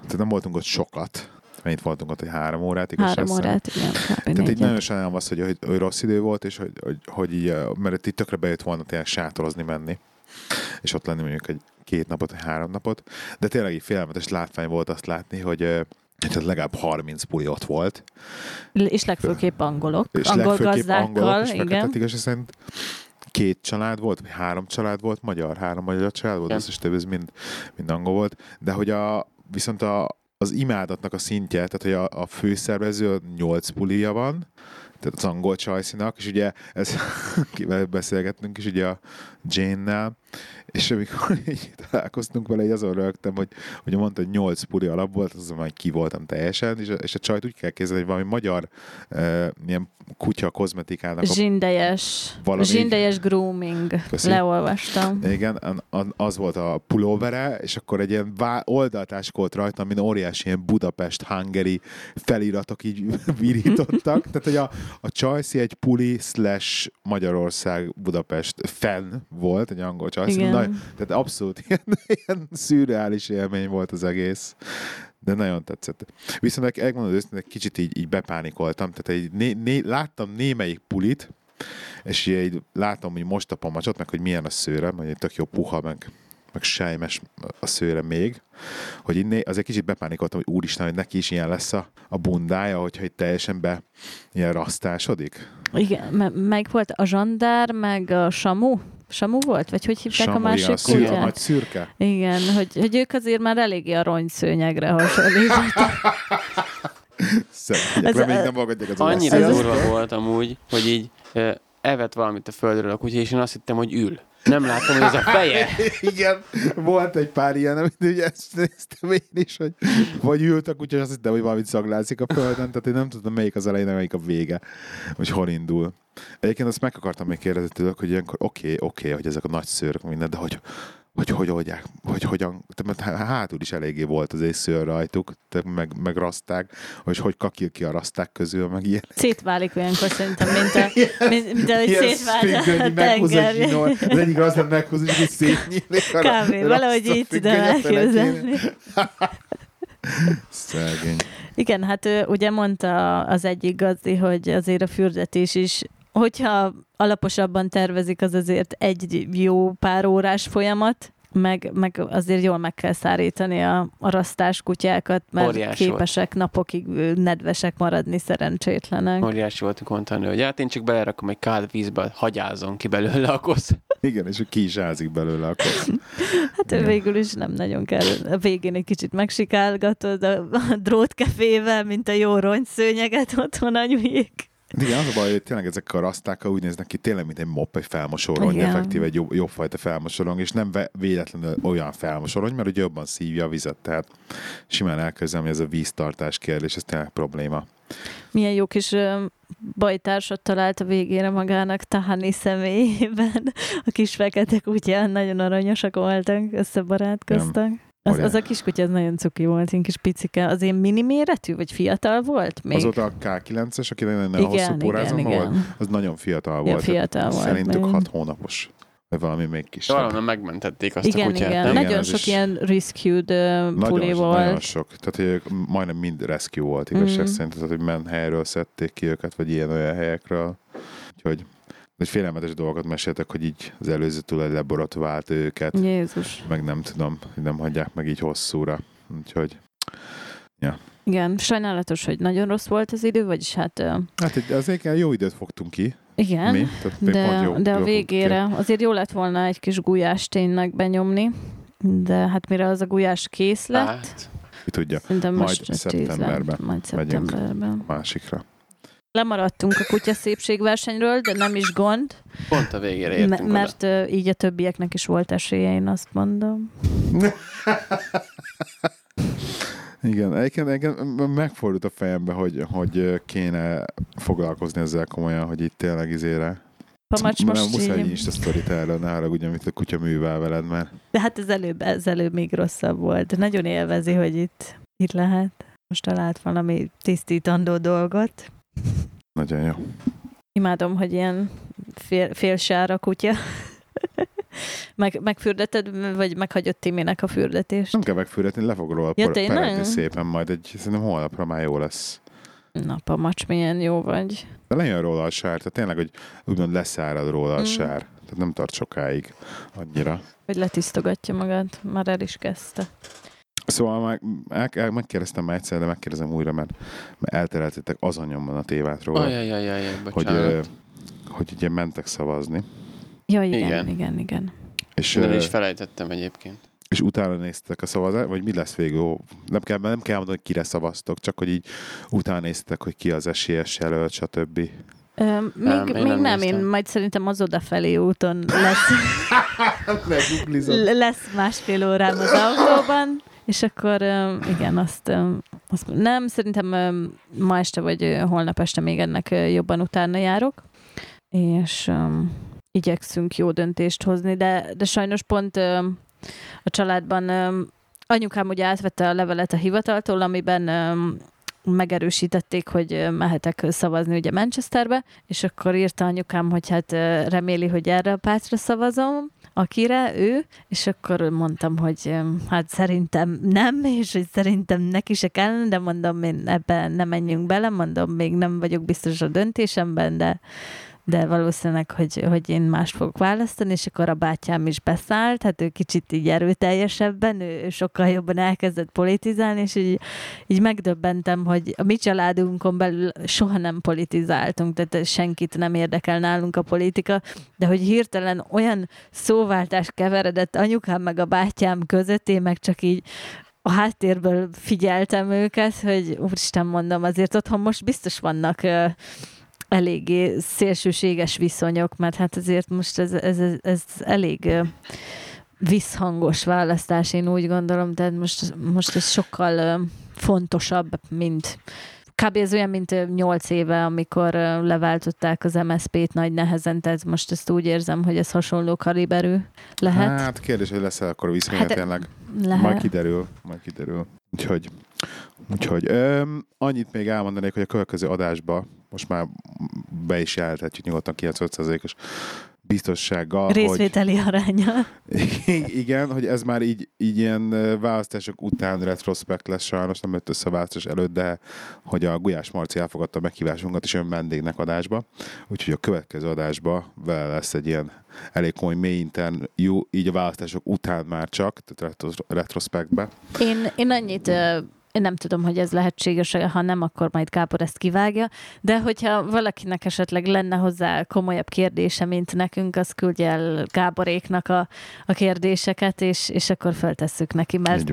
B: tehát nem voltunk ott sokat. Mennyit voltunk ott, egy három órát, igaz?
A: Három órát, igen.
B: Tehát így nagyon sajnálom azt, hogy, hogy, hogy rossz idő volt, és hogy, hogy, hogy így, eh, mert itt tökre bejött volna tényleg sátorozni menni, és ott lenni mondjuk egy két napot, vagy három napot, de tényleg így félelmetes látvány volt azt látni, hogy eh, tehát legalább 30 puli ott volt,
A: És legfőképp angolok,
B: és
A: angol
B: legfőképp
A: gazdákkal,
B: angolok, és
A: igen.
B: igaz, szerint két család volt, vagy három család volt magyar, három magyar család volt, összes több ez mind, mind angol volt, de hogy a, viszont a, az imádatnak a szintje, tehát hogy a, a főszervező 8 pulia van, tehát az angol csajszinak, és ugye ez, kivel beszélgettünk is ugye a Jane-nel, és amikor így találkoztunk vele, így azon rögtem, hogy, hogy mondta, hogy nyolc puli alap volt, azon már ki voltam teljesen, és a, és a csajt úgy kell képzelni, hogy valami magyar uh, ilyen kutya kozmetikának.
A: Zsindejes,
B: Valami-
A: zsindejes grooming.
B: Köszi.
A: Leolvastam.
B: igen, az volt a pulóvere, és akkor egy ilyen vá- oldaltásk volt rajta, amin óriási ilyen Budapest, Hungary feliratok így virítottak. Tehát, hogy a, a Csajci egy puli slash Magyarország Budapest fenn volt, egy angol Csajci.
A: Igen.
B: Nagy, tehát abszolút ilyen, ilyen szürreális élmény volt az egész. De nagyon tetszett. Viszont megmondod őszintén, kicsit így, így bepánikoltam. Tehát így né, né, láttam némelyik pulit, és így látom, hogy most a pamacsot, meg hogy milyen a szőre, hogy egy tök jó puha, meg, meg sejmes a szőre még, hogy így né- azért kicsit bepánikoltam, hogy úristen, hogy neki is ilyen lesz a, a bundája, hogyha itt teljesen be ilyen rasztásodik.
A: Igen, me- meg volt a zsandár, meg a Samu. Samu volt? Vagy hogy hívták
B: Samu,
A: a másik
B: a szűr, a
A: kutyát?
B: nagy szürke.
A: Igen, hogy, hogy ők azért már eléggé aranyszőnyegre hasonlítottak.
B: Szeretnék,
A: Ez-
B: le még nem magadják az
C: Annyira
B: olasz.
C: durva volt amúgy, hogy így evett valamit a földről a kutya, és én azt hittem, hogy ül. Nem láttam, hogy ez a feje.
B: Igen, volt egy pár ilyen, amit ugye ezt néztem én is, hogy vagy ült a kutya, és azt hittem, hogy valamit szaglászik a földön, tehát én nem tudtam, melyik az elején, melyik a vége, hogy hol indul. Egyébként azt meg akartam még kérdezni tőlük, hogy ilyenkor oké, okay, oké, okay, hogy ezek a nagy szőrök minden, de hogy hogy hogy oldják, hogy hogyan, mert há- hátul is eléggé volt az szőr rajtuk, meg, meg raszták, hogy hogy kakil ki a raszták közül, meg ilyen.
A: Szétválik olyankor szerintem, mint, a, mint, mint ahogy
B: Ilyen szfingő,
A: a tenger.
B: az egyik az nem meghúz, és így szétnyílik. ra-
A: Valahogy így tudom elképzelni.
B: Szegény.
A: Igen, hát ő ugye mondta az egyik gazdi, hogy azért a fürdetés is, hogyha alaposabban tervezik, az azért egy jó pár órás folyamat, meg, meg azért jól meg kell szárítani a, a rasztás kutyákat, mert
C: Óriás
A: képesek napokig ö, nedvesek maradni szerencsétlenek.
C: Óriási volt mondani, hogy hát én csak belerakom egy kád vízbe, hagyázom ki belőle a kosz.
B: Igen, és ki is ázik belőle akkor.
A: Hát ő végül is nem nagyon kell. A végén egy kicsit megsikálgatod a, a drótkefével, mint a jó rongyszőnyeget otthon anyujék.
B: Igen, az a baj, hogy tényleg ezek a raszták úgy néznek ki, tényleg, mint egy mopp, egy felmosorony,
A: Igen.
B: effektív egy jobb, fajta felmosorony, és nem véletlenül olyan felmosorony, mert ugye jobban szívja a vizet, tehát simán elkezdem, hogy ez a víztartás kérdés, ez tényleg probléma.
A: Milyen jó kis bajtársat talált a végére magának Tahani személyében. A kis fekete kutyán nagyon aranyosak voltak, összebarátkoztak. Az, az a kis kutya az nagyon cuki volt, ilyen kis picike. Az én mini méretű, vagy fiatal volt még?
B: Azóta a K9-es, aki nagyon hosszú pórázon volt, az nagyon fiatal
A: Ja,
B: volt.
A: fiatal volt
B: Szerintük. 6 hónapos. Vagy valami még kisebb.
C: Valahonnan megmentették azt
A: Igen,
C: a kutyát,
A: igen.
C: nem?
B: Igen,
A: Nagyon
B: ez
A: sok
B: is-
A: ilyen rescued
B: Nagyon,
A: puli volt.
B: nagyon sok. Tehát, hogy ők majdnem mind rescue volt igazság
A: Mhm.
B: szerint, tehát, hogy men helyről szedték ki őket, vagy ilyen-olyan helyekről. Úgyhogy egy félelmetes dolgokat meséltek, hogy így az előző tulaj leborotválta őket,
A: Jézus.
B: meg nem tudom, hogy nem hagyják meg így hosszúra. Úgyhogy,
A: Igen, sajnálatos, hogy nagyon rossz volt az idő, vagyis hát
B: hát azért jó időt fogtunk ki,
A: igen,
B: mi? Tehát
A: de,
B: jó,
A: de a végére azért jó lett volna egy kis gulyás tényleg benyomni, de hát mire az a gulyás kész lett,
C: Hát,
B: Ki tudja,
A: szerintem
B: majd szeptemberben
A: lett, majd
B: megyünk.
A: szeptemberben.
B: másikra.
A: Lemaradtunk a kutya szépségversenyről, de nem is gond,
C: pont a végére értünk oda.
A: mert ö, így a többieknek is volt esélye, én azt mondom.
B: Igen, egyébként, egyébként megfordult a fejembe, hogy, hogy kéne foglalkozni ezzel komolyan, hogy itt tényleg izére.
A: Pamacs
B: Nem,
A: most
B: muszáj egy
A: így,
B: Insta sztorit erről, ne haragudj, amit a kutya művel veled, mert
A: de hát ez előbb, ez előbb még rosszabb volt. Nagyon élvezi, hogy itt, itt lehet. Most talált valami tisztítandó dolgot.
B: Nagyon jó.
A: Imádom, hogy ilyen fél, félsára kutya. Meg, megfürdeted, vagy meghagyott Timinek a fürdetést?
B: Nem kell megfűretni, le fog róla
A: Ja,
B: szépen, majd egy, szerintem holnapra már jó lesz.
A: Na, pamacs, milyen jó vagy.
B: De lejön róla a sár, tehát tényleg, hogy úgymond leszárad róla a
A: Mm.
B: sár. Tehát nem tart sokáig annyira.
A: Hogy letisztogatja magát, már el is kezdte.
B: Szóval meg, el, megkérdeztem már egyszer, de megkérdezem újra, mert, mert eltereltétek az anyomban a tévát róla,
C: Ajajajajaj,
B: hogy, ö, hogy ugye mentek szavazni.
A: Ja, igen,
C: Igen.
A: igen, igen.
B: És,
C: Nem
B: ö,
C: is felejtettem egyébként.
B: és utána néztetek a szavazás, vagy mi lesz végül? Nem kell, nem kell mondani, hogy kire szavaztok, csak hogy így utána néztetek, hogy ki az esélyes jelölt, stb.
A: Ö, még
C: Nem,
A: nem,
C: én
A: még
C: nem
A: nem, én majd szerintem az odafelé úton lesz, lesz másfél órám az autóban, és akkor igen, azt, azt nem, szerintem ma este vagy holnap este még ennek jobban utána járok, és igyekszünk jó döntést hozni, de, de sajnos pont a családban anyukám ugye átvette a levelet a hivataltól, amiben megerősítették, hogy mehetek szavazni ugye Manchesterbe, és akkor írta anyukám, hogy hát reméli, hogy erre a pártra szavazom, akire ő, és akkor mondtam, hogy hát szerintem nem, és hogy szerintem neki se kellene, de mondom, én ebben nem menjünk bele, mondom, még nem vagyok biztos a döntésemben, de de valószínűleg, hogy, hogy én mást fogok választani, és akkor a bátyám is beszállt, hát ő kicsit így erőteljesebben, ő, sokkal jobban elkezdett politizálni, és így, így megdöbbentem, hogy a mi családunkon belül soha nem politizáltunk, tehát senkit nem érdekel nálunk a politika, de hogy hirtelen olyan szóváltás keveredett anyukám meg a bátyám között, én meg csak így a háttérből figyeltem őket, hogy úristen mondom, azért otthon most biztos vannak eléggé szélsőséges viszonyok, mert hát azért most ez, ez, ez, ez elég visszhangos választás, én úgy gondolom, tehát most, most ez sokkal fontosabb, mint kb. ez olyan, mint nyolc éve, amikor leváltották az MSZP-t nagy nehezen, tehát most ezt úgy érzem, hogy ez hasonló kaliberű lehet.
B: Hát kérdés, hogy lesz-e akkor a viszony,
A: Hát,
B: hát, tényleg.
A: lehet.
B: Majd kiderül, majd kiderül. Úgyhogy, úgyhogy öm, annyit még elmondanék, hogy a következő adásba most már be is jelentetjük nyugodtan 95%-os biztossággal, hogy
A: Részvételi aránya.
B: igen, hogy ez már így, így ilyen választások után retrospekt lesz sajnos, nem jött össze a választás előtt, de hogy a Gulyás Marci elfogadta a meghívásunkat, és ön vendégnek adásba, úgyhogy a következő adásba vele lesz egy ilyen elég komoly mély interjú, így a választások után már csak, tehát retros- retrospektbe.
A: Én, én annyit, én nem tudom, hogy ez lehetséges, ha nem, akkor majd Gábor ezt kivágja, de hogyha valakinek esetleg lenne hozzá komolyabb kérdése, mint nekünk, az küldje el Gáboréknak a, a kérdéseket, és, és akkor feltesszük neki, mert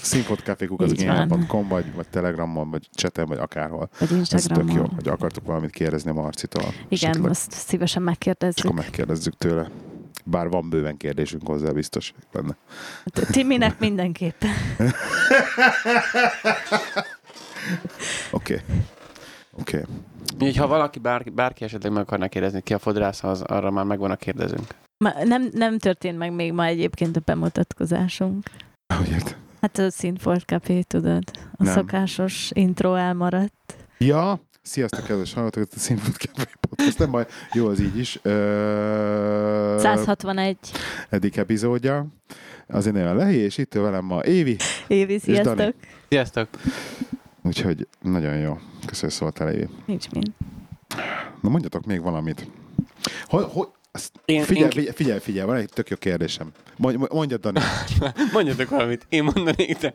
B: Színfotkafékuk az gmail.com, vagy, vagy telegramon, vagy chaten, vagy akárhol.
A: vagy
B: Ez tök jó,
A: Instagramon.
B: hogy akartok valamit kérdezni a Marcitól.
A: Igen,
B: esetleg,
A: azt szívesen
B: És
A: megkérdezzük.
B: akkor megkérdezzük tőle. Bár van bőven kérdésünk hozzá, biztos benne.
A: Timinek mindenképpen.
B: Oké. Okay. Oké. Okay.
C: Úgyhogy ha valaki, bárki, bárki esetleg meg akarná kérdezni, ki a fodrász, az arra már megvan a kérdezőnk.
A: Ma, nem, nem történt meg még ma egyébként a bemutatkozásunk.
B: Hogy ért?
A: Hát a Színfolt Café, tudod, a
B: Nem.
A: szokásos intro elmaradt.
B: Ja, sziasztok, kedves hallgatók, a Színfolt Café Podcast, nem baj, jó az így is. Ö...
A: 161
B: Eddig epizódja. Az én nevem Lehi, és itt velem ma Évi,
A: évi, sziasztok!
C: Sziasztok!
B: úgyhogy nagyon jó. Köszönöm szóltál, Évi.
A: Nincs mind.
B: Na mondjatok még valamit. Hogy, hogy, azt
C: Én,
B: figyelj,
C: én,
B: figyelj, figyelj, figyelj, van egy tök jó kérdésem. Mondj, mondja, Dani.
C: mondjatok valamit, én mondanék, de...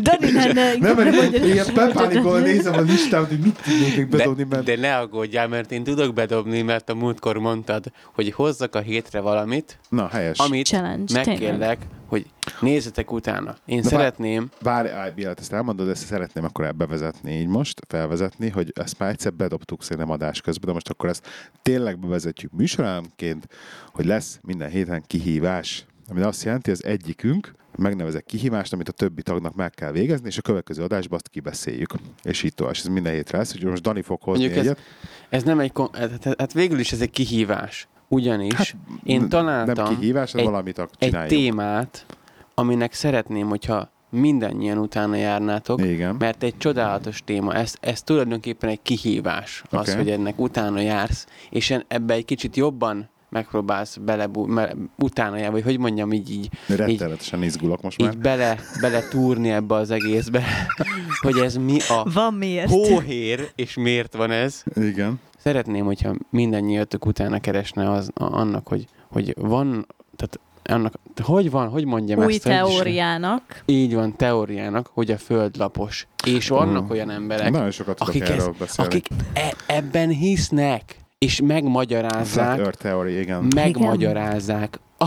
A: Dani, ne, ne,
B: Nem, mert
A: mondjad-
B: én ilyen bepánikol nézem a listát, hogy mit tudnék még bedobni,
C: de,
B: mert...
C: de ne aggódjál, mert én tudok bedobni, mert a múltkor mondtad, hogy hozzak a hétre valamit,
B: Na, helyes.
C: amit
A: Challenge, tényleg.
C: megkérlek, hogy nézzetek utána. Én
B: Na,
C: szeretném,
B: Bár, állj, mielőtt ezt elmondod, ezt szeretném akkor bevezetni így most, felvezetni, hogy ezt már egyszer bedobtuk szerintem adás közben, de most akkor ezt tényleg bevezetjük műsorámként, hogy lesz minden héten kihívás, ami azt jelenti, az egyikünk megnevezek kihívást, amit a többi tagnak meg kell végezni, és a következő adásban azt kibeszéljük. És így tovább. És ez minden hétre lesz, úgyhogy most Dani fog hozni
C: Mondjuk ez-
B: egyet.
C: ez nem egy, kon- hát, hát, hát végül is ez egy kihívás. Ugyanis hát, én találtam
B: Nem kihívás, az
C: egy-
B: valamit
C: egy témát, aminek szeretném, hogyha mindannyian utána járnátok,
B: Igen.
C: mert egy csodálatos téma. Ez, ez tulajdonképpen egy kihívás, az,
B: Oké.
C: hogy ennek utána jársz, és ebbe egy kicsit jobban megpróbálsz belebú, me, utána jár, vagy hogy mondjam, így, így,
B: Rettenetesen izgulok most már.
C: így bele, bele túrni ebbe az egészbe, hogy ez mi a
A: Van miért.
C: hóhér, és miért van ez.
B: Igen.
C: Szeretném, hogyha mindannyiatok utána keresne az, a, annak, hogy, hogy van, tehát annak, hogy van, hogy mondjam
A: Új
C: ezt? hogy-
A: teóriának.
C: Így van, teóriának, hogy a föld lapos. És vannak
B: Ó.
C: olyan emberek,
B: Nagyon sokat
C: akik, ez,
B: beszélni.
C: akik e, ebben hisznek, és megmagyarázzák,
B: Flat Theory, igen.
C: megmagyarázzák a,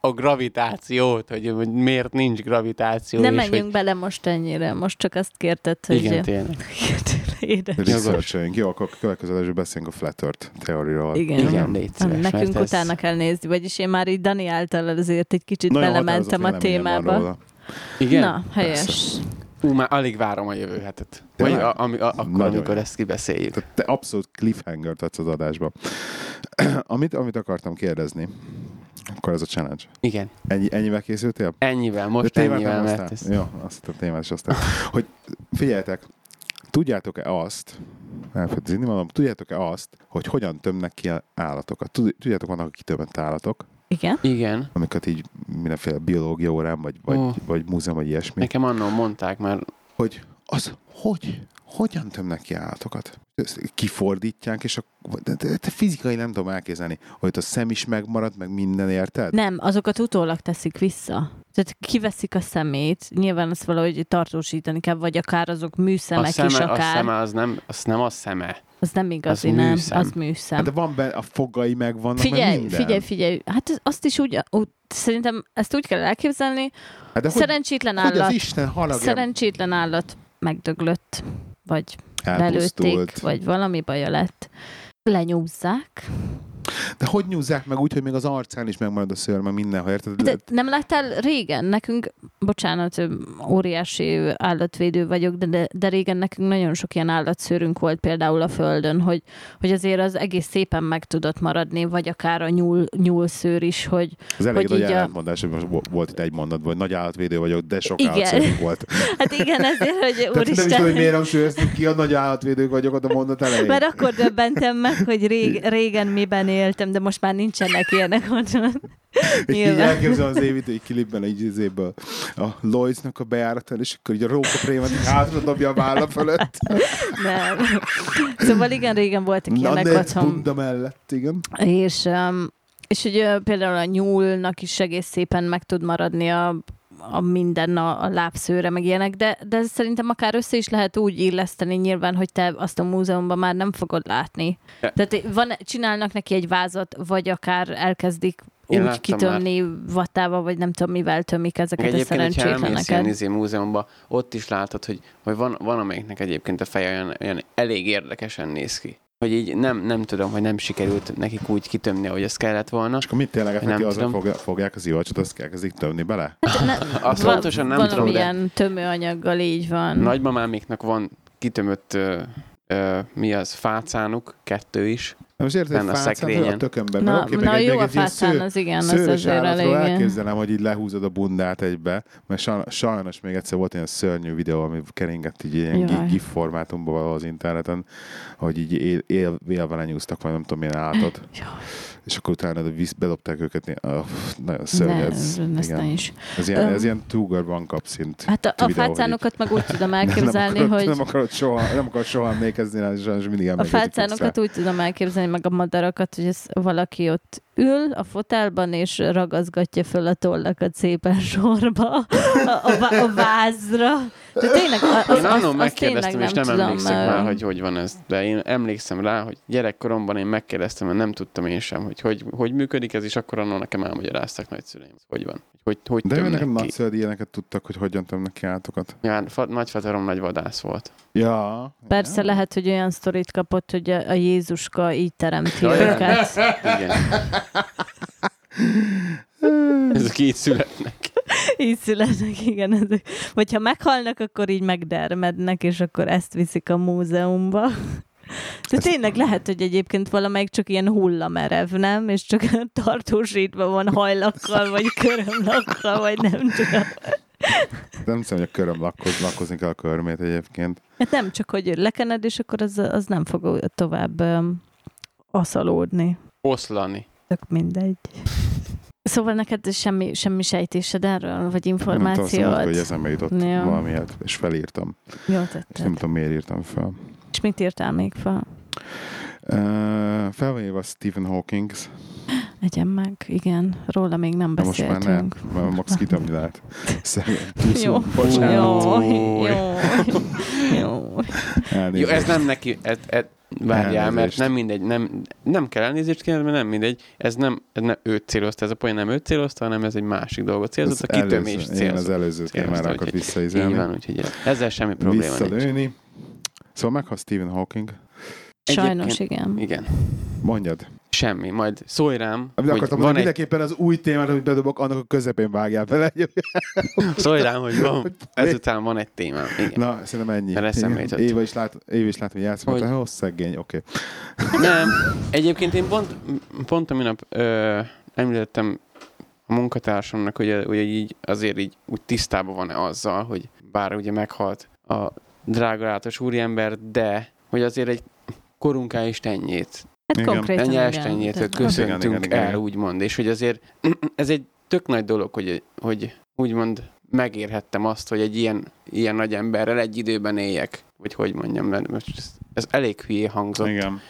C: a gravitációt, hogy, hogy miért nincs gravitáció.
A: Nem menjünk
C: hogy...
A: bele most ennyire, most csak azt kérted, hogy...
C: Igen, tényleg.
A: Édes.
B: Researcheljünk. Jó, akkor következő adásban beszélünk a Flat Earth teóriról.
A: Igen.
C: Igen, légy szíves,
A: Nekünk
C: mert ez-
A: utána kell nézni, vagyis én már így Dani által azért egy kicsit
B: Nagyon
A: belementem a témába.
C: Igen?
A: Na, helyes.
C: Ú, már alig várom a jövő hetet. Vagy
B: Tényleg?
C: a, ami, a, akkor,
B: Nagyon
C: amikor
B: jó.
C: ezt kibeszéljük.
B: Tehát te abszolút cliffhanger adsz az adásba. amit, amit akartam kérdezni, akkor ez a challenge.
C: Igen.
B: Ennyi, ennyivel készültél?
C: Ennyivel,
B: De
C: most ennyivel, mert ez...
B: Jó, azt a témát is aztán. Hogy figyeljetek, tudjátok-e azt, elfelejteni mondom, tudjátok-e azt, hogy hogyan tömnek ki állatokat? Tud- Tudjátok, vannak a kitömött állatok,
A: Igen?
C: Igen.
B: amiket így mindenféle biológia órán, vagy, vagy,
C: Ó.
B: vagy múzeum, vagy ilyesmi.
C: Nekem annól mondták már,
B: hogy az hogy, hogyan tömnek ki állatokat? Ezt Kifordítják, és a, de, de, de fizikai nem tudom elképzelni, hogy a szem is megmarad, meg minden, érted?
A: Nem, azokat utólag teszik vissza. Tehát kiveszik a szemét, nyilván ezt valahogy tartósítani kell, vagy akár azok
C: a
A: műszemek
C: szeme,
A: is
C: a
A: akár.
C: szeme az nem, az nem a szeme.
A: Az nem igazi,
C: az
A: nem.
C: műszem.
A: Az műszem.
B: Hát de van benne, a fogai meg
A: Figyelj,
B: minden.
A: figyelj, figyelj. Hát azt is úgy, úgy, szerintem ezt úgy kell elképzelni,
B: Hát de hogy,
A: szerencsétlen
B: hogy az
A: állat,
B: Isten haragja
A: szerencsétlen állat megdöglött, vagy
B: elpusztult.
A: lelőtték, vagy valami baja lett. Lenyúzzák.
B: De hogy nyúzzák meg úgy, hogy még az arcán is megmarad a szőr, meg mindenhol, érted?
A: De nem láttál régen? Nekünk, bocsánat, óriási állatvédő vagyok, de, de, de régen nekünk nagyon sok ilyen állatszőrünk volt például a földön, hogy, hogy azért az egész szépen meg tudott maradni, vagy akár a nyúl, nyúlszőr is, hogy
B: Az elég
A: hogy
B: nagy
A: a-
B: ellentmondás, hogy most vo- volt itt egy mondatban, hogy nagy állatvédő vagyok, de sok
A: Igen.
B: állatszőrünk volt.
A: hát igen, ezért, hogy
B: Tehát nem is
A: úristen...
B: tudom, hogy miért nem sőztük ki a nagy állatvédők vagyok ott a mondat elején.
A: Mert akkor döbbentem meg, hogy rég, régen miben éltem, de most már nincsenek ilyenek otthon.
B: És így elképzelem az évit, egy klipben így izéből a Lloydsnak a bejáratán, és akkor így a rókaprémet így hátra dobja a válla fölött.
A: Nem. Szóval igen, régen voltak
B: Na,
A: ilyenek
B: ne
A: otthon.
B: bunda mellett, igen.
A: És, um, és ugye például a nyúlnak is egész szépen meg tud maradni a, a minden, a, a lábszőre, meg ilyenek, de, de szerintem akár össze is lehet úgy illeszteni nyilván, hogy te azt a múzeumban már nem fogod látni.
C: Ja.
A: Tehát van, csinálnak neki egy vázat, vagy akár elkezdik
C: Én
A: úgy kitömni vattával, vagy nem tudom mivel tömik ezeket a
C: egyébként, ilyen
A: szerencsétleneket.
C: izé múzeumban, ott is látod, hogy, hogy van, van amelyiknek egyébként a feje olyan, olyan elég érdekesen néz ki. Hogy így nem, nem tudom, hogy nem sikerült nekik úgy kitömni, ahogy ez kellett volna.
B: És akkor mit tényleg
C: Nem
B: neki azra
C: tudom.
B: fogja- fogják az ivacsot, azt elkezdik tömni bele?
C: Azt
A: Va-
C: pontosan nem tudom, de
A: Valamilyen tömőanyaggal így van.
C: nagymamámiknak van kitömött ö, ö, mi az, fácánuk, kettő is.
B: Na most érted,
C: a
B: fácán
C: szekrényen.
B: a tökönben.
A: Na,
B: oké,
A: na
B: meg
A: jó
B: meg
A: a fácán,
B: sző-
A: az igen, az azért elég.
B: elképzelem, hogy így lehúzod a bundát egybe, mert sa- sajnos még egyszer volt ilyen szörnyű videó, ami keringett így ilyen GIF formátumban valahol az interneten, hogy így él, él, élve lenyúztak, vagy nem tudom milyen állatot,
A: Jaj.
B: és akkor utána visz, bedobták őket, oh, nagyon szörnyű,
A: Ne,
B: ez, igen.
A: is.
B: ez, ilyen, ez ilyen Tuger van kap szint.
A: Hát a, a
B: hogy
A: fácánokat meg úgy tudom elképzelni,
B: nem akarod,
A: hogy
B: nem akarod soha, nem akarod soha emlékezni rá, és mindig
A: a fácánokat úgy tudom elképzelni, meg a madarakat, hogy ez valaki ott ül a fotelban, és ragazgatja föl a tollakat szépen sorba a, a, a vázra. De tényleg, az,
C: Én annól megkérdeztem, és
A: nem,
C: nem emlékszem már, hogy hogy van ez. De én emlékszem rá, hogy gyerekkoromban én megkérdeztem, mert nem tudtam én sem, hogy hogy, hogy működik ez, és akkor annól nekem elmagyarázták nagyszüleim, hogy van. Hogy, hogy
B: De ő nekem
C: ki.
B: nagyszöld ilyeneket tudtak, hogy hogyan tömnek ki állatokat.
C: Ja, fa, nagyfaterom nagy vadász volt.
B: Ja.
A: Persze
B: ja.
A: lehet, hogy olyan sztorit kapott, hogy a, a Jézuska így teremti őket.
C: Igen. Ezek így születnek.
A: Így születnek, igen. Ezek. Vagy ha meghalnak, akkor így megdermednek, és akkor ezt viszik a múzeumba. De tényleg lehet, hogy egyébként valamelyik csak ilyen hullamerev, nem? És csak tartósítva van hajlakkal, vagy körömlakkal, vagy nem tudom.
B: Nem hiszem, hogy a köröm lakkoz, lakkozni kell a körmét egyébként.
A: Hát nem csak, hogy lekened, és akkor az, az nem fog tovább um, aszalódni.
C: Oszlani.
A: Tök mindegy. Szóval neked semmi, semmi sejtésed erről, vagy
B: Nem tudom,
A: információd?
B: hogy eszembe jutott
A: Ja.
B: valamiért, és felírtam.
A: Jó
B: És nem
A: tetted.
B: tudom, miért írtam fel.
A: És mit írtál még fel?
B: Uh, fel van írva Stephen Hawking,
A: Egyen meg, igen. Róla még nem
B: de most már nem,
A: beszéltünk.
B: mert max kitömni lehet.
A: Jó,
B: bocsánat.
A: jó, jó, jó.
C: Jó,
B: Elnézést.
C: ez nem neki, ez, ez, várjál, mert
B: Elnézést.
C: nem mindegy, nem, nem kell elnézést kérni, mert nem mindegy, ez nem, ez nem őt célozta, ez a poén nem őt célozta, hanem ez egy másik dolgot célzott, a
B: Az
C: kitömés
B: előző- az
C: célzott. célozta,
B: már akart
C: úgyhogy
B: visszaizelni.
C: Így van, úgyhogy ezzel semmi probléma nincs.
B: Visszalőni. Szóval meghal Stephen Hawking.
A: Sajnos
C: Egyébként-
A: igen.
C: Igen.
B: Mondjad.
C: Semmi. Majd szólj rám,
B: Amit
C: hogy
B: akartam
C: van egy,
B: mindenképpen az új témát, amit bedobok, annak a közepén vágjál bele.
C: szólj rám, hogy van, ezután van egy témám. Igen.
B: Na, szerintem ennyi.
C: Mert eszembe
B: Igen.
C: jutott.
B: Éva is lát, Éva is lát, hogy játszom,
C: Hogy-
B: hogy szegény, oké.
C: Nem. Egyébként én pont, pont a minap ö, említettem a munkatársamnak, hogy, hogy így azért így úgy tisztában van-e azzal, hogy bár ugye meghalt a drágalátos úriember, de hogy azért egy korunká is tennyét,
A: Hát
B: Igen.
A: konkrétan
C: ennyi estennyét
A: Tehát-
C: köszöntünk
B: Igen, igen, igen,
C: el, úgymond, és hogy azért ez egy tök nagy dolog, hogy, hogy úgymond megérhettem azt, hogy egy ilyen, ilyen nagy emberrel egy időben éljek, vagy hogy mondjam, mert most ez, elég hülyé hangzott.
B: Igen.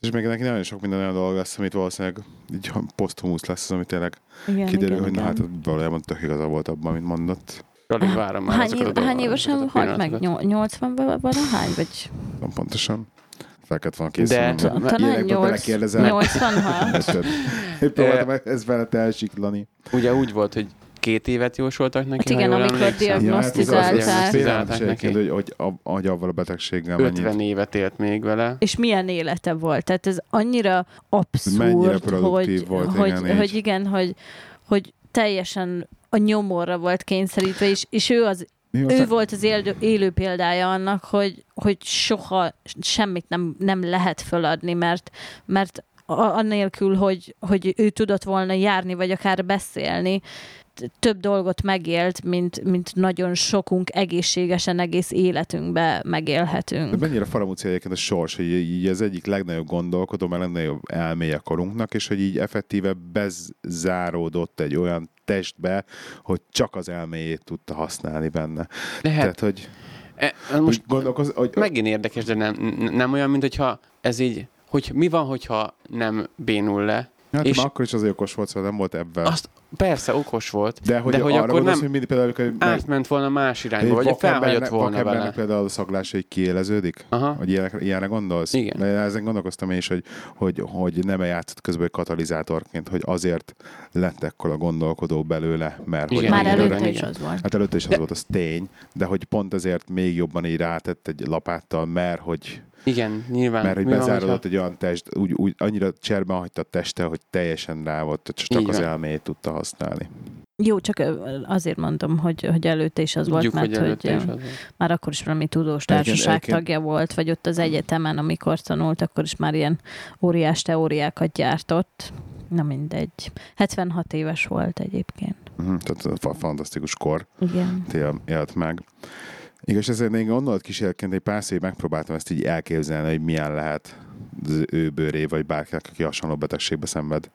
B: És még neki nagyon sok minden olyan dolog lesz, amit valószínűleg így poszthumusz lesz, az, ami tényleg
A: Igen,
B: kiderül,
A: igen,
B: hogy na
A: igen.
B: hát valójában tök igaza volt abban, amit mondott.
C: Alig várom már
A: Hány, év, hány évesen halt meg?
C: pillanatokat.
A: Nyol- 80 van hány? Vagy
B: Nem pontosan. Fel kellett volna készülni.
C: De-
B: mert
A: talán
B: ilyenekbe
A: 8,
B: belekérdezel.
A: 80 halt.
B: Érted? Én próbáltam ez veled elsiklani.
C: Ugye úgy volt, hogy két évet jósoltak neki,
A: Hát igen,
C: ha jól
A: amikor Diagnosztizálták.
B: Diagnosztizálták
C: neki.
B: neki. Hogy, hogy, a- hogy avval a betegséggel
C: 50
B: mennyit.
C: évet élt még vele.
A: És milyen élete volt? Tehát ez annyira abszurd, hogy,
B: volt,
A: hogy,
B: igen,
A: hogy igen, hogy, hogy teljesen a nyomorra volt kényszerítve, és, és ő, az,
B: Mi
A: ő volt az élő, élő példája annak, hogy, hogy soha semmit nem, nem lehet föladni, mert, mert a- annélkül, hogy, hogy ő tudott volna járni, vagy akár beszélni, több dolgot megélt, mint, mint nagyon sokunk egészségesen egész életünkbe
B: De
A: megélhetünk.
B: mennyire faramúci egyébként a sors, hogy így az egyik legnagyobb gondolkodó, mert legnagyobb elméje korunknak, és hogy így effektíve bezáródott egy olyan testbe, hogy csak az elméjét tudta használni benne.
C: Lehet.
B: Tehát, hogy
C: E,
B: most
C: most
B: gondolkoz, hogy
C: megint érdekes, de nem, nem olyan, mint hogyha ez így, hogy mi van, hogyha nem bénul le.
B: Hát
C: és-
B: akkor is azért okos volt, szóval nem volt ebben.
C: Azt persze okos volt,
B: de hogy,
C: de hogy
B: arra
C: akkor
B: gondolsz,
C: nem
B: hogy mindig például, amikor
C: átment volna más irányba,
B: egy
C: vagy felhagyott volna vele.
B: például a szaglása így kiéleződik?
C: Aha.
B: Hogy ilyenre, ilyenre gondolsz?
C: Igen.
B: De ezen gondolkoztam én is, hogy, hogy, hogy nem játszott közben egy katalizátorként, hogy azért lett ekkor a gondolkodó belőle, mert hogy
C: Igen,
A: Már
C: igen,
A: előtte
C: igen,
A: is az volt.
B: Hát előtte is az
C: De-
B: volt, az tény, de hogy pont ezért még jobban így rátett egy lapáttal, mert hogy,
C: Igen, nyilván.
B: mert hogy bezárodott egy olyan test, úgy, úgy annyira cserben hagyta a teste, hogy teljesen rá volt, csak
C: Így
B: az
C: van.
B: elméjét tudta használni.
A: Jó, csak azért mondom, hogy, hogy előtte is az volt,
C: Tudjuk,
A: mert
C: hogy
A: hogy,
C: is az volt.
A: már akkor is valami tudós társaság
B: egyébként-
A: tagja volt, vagy ott az egyetemen, amikor tanult, akkor is már ilyen óriás teóriákat gyártott. Na mindegy. 76 éves volt egyébként.
B: Uh-huh. Tehát fa- fantasztikus kor
A: Igen.
B: él, élt meg. Igaz, ezért én gondolat kísérletként egy pár szép megpróbáltam ezt így elképzelni, hogy milyen lehet az ő bőré, vagy bárkinek, aki hasonló betegségbe szenved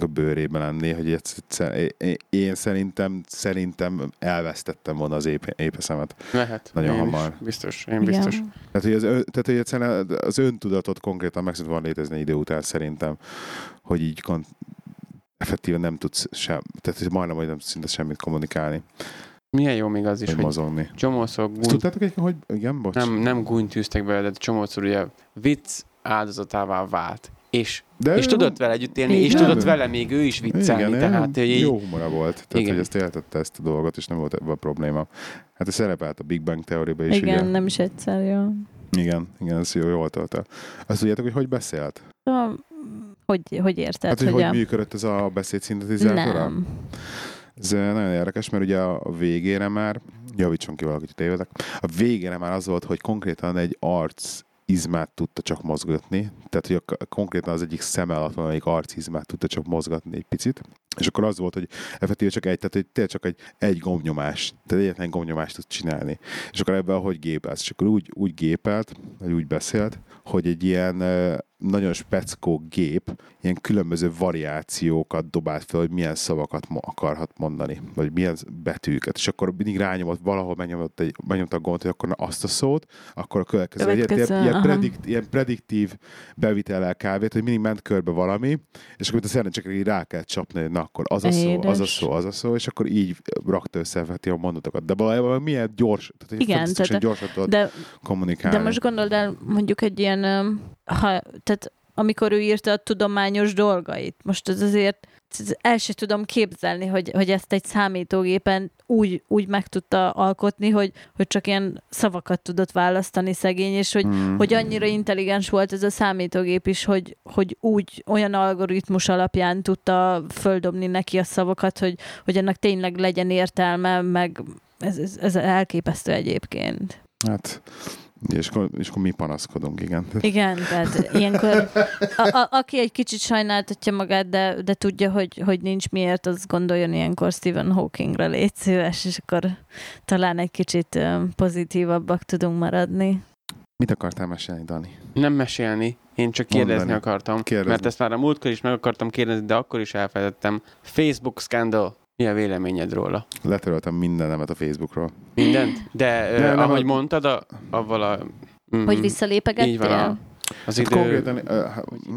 B: a bőrében lenni, hogy egyszer, én szerintem, szerintem elvesztettem volna az épe, épeszemet.
C: Lehet.
B: Nagyon
C: én
B: hamar.
C: Is. Biztos, én biztos.
A: Igen.
B: Tehát, hogy az, tehát, hogy egyszerűen az öntudatot konkrétan meg volna létezni idő után szerintem, hogy így kon- effektíven nem tudsz sem, tehát hogy majdnem, hogy nem tudsz szinte semmit kommunikálni,
C: Milyen jó még az is, hogy
B: mozogni.
C: csomószor
B: Ezt
C: gúny,
B: tudtátok egyébként, hogy igen, bocs?
C: nem, nem gúny tűztek bele, de csomószor ugye vicc áldozatává vált. És,
B: De
C: és
B: ő-
C: tudott vele együtt élni, és
B: Igen.
C: tudott vele még ő is viccelni,
B: igen,
C: tehát hogy így,
B: jó humora volt, tehát
C: Igen.
B: hogy ezt éltette ezt a dolgot, és nem volt ebben a probléma. Hát ez szerepelt a Big Bang teóriában is,
A: Igen,
B: ugye?
A: nem is egyszer, jó.
B: Igen, igen, ez jó, jól töltött. Azt tudjátok, hogy hogy beszélt?
A: Szóval, Hogy, hogy érted?
B: Hát, hogy hogy,
A: a...
B: működött ez a beszédszintetizátora?
A: Nem.
B: Ez nagyon érdekes, mert ugye a végére már, javítson ki valakit, hogy tévedek, a végére már az volt, hogy konkrétan egy arc izmát tudta csak mozgatni, tehát hogy a, konkrétan az egyik szeme alatt valamelyik arcizmát tudta csak mozgatni egy picit, és akkor az volt, hogy effektíve csak egy, tehát hogy tényleg csak egy, egy gombnyomás, tehát egyetlen gombnyomást tud csinálni. És akkor ebben ahogy gépelsz, és akkor úgy, úgy gépelt, vagy úgy beszélt, hogy egy ilyen, nagyon speckó gép ilyen különböző variációkat dobált fel, hogy milyen szavakat akarhat mondani, vagy milyen betűket, és akkor mindig rányomott, valahol megnyomott, egy, megnyomott a gombot, hogy akkor na azt a szót, akkor a következő,
A: Következő,
B: ilyen, ilyen, predikt, ilyen prediktív bevitellel kávét, hogy mindig ment körbe valami, és akkor a csak így rá kell csapni, hogy na akkor az a szó, az a
A: Édes.
B: szó, az a szó, és akkor így rakta összefeti a mondatokat. De valójában milyen gyors, tehát
A: Igen, tehát-
B: gyorsan tudod
A: De
B: kommunikálni.
A: De most gondold el, mondjuk egy ilyen, ha, tehát amikor ő írta a tudományos dolgait, most ez azért el se tudom képzelni, hogy, hogy ezt egy számítógépen úgy, úgy meg tudta alkotni, hogy, hogy csak ilyen szavakat tudott választani szegény, és hogy,
B: Hmm.
A: hogy annyira intelligens volt ez a számítógép is, hogy, hogy úgy olyan algoritmus alapján tudta földobni neki a szavakat, hogy, hogy ennek tényleg legyen értelme, meg ez, ez, ez elképesztő egyébként.
B: Hát, és akkor, és akkor mi panaszkodunk, igen.
A: Igen, tehát ilyenkor a, a, aki egy kicsit sajnáltatja magát, de, de tudja, hogy, hogy nincs miért, az gondoljon ilyenkor Stephen Hawkingra légy szíves, és akkor talán egy kicsit pozitívabbak tudunk maradni.
B: Mit akartál mesélni, Dani?
C: Nem mesélni, én csak kérdezni
B: Mondani.
C: akartam.
B: Kérdezni.
C: Mert ezt már a múltkor is meg akartam kérdezni, de akkor is elfelejtettem. Facebook scandal. Mi a véleményed róla?
B: Letöröltem mindenemet a Facebookról.
C: Mindent? De
B: Nem,
C: ö,
B: nem,
C: ahogy
B: a-
C: mondtad, a, avval a... Mhm.
A: Hogy visszalépegettél?
C: Így van, a, az
B: Hát
C: idő...
B: konkrétan, uh,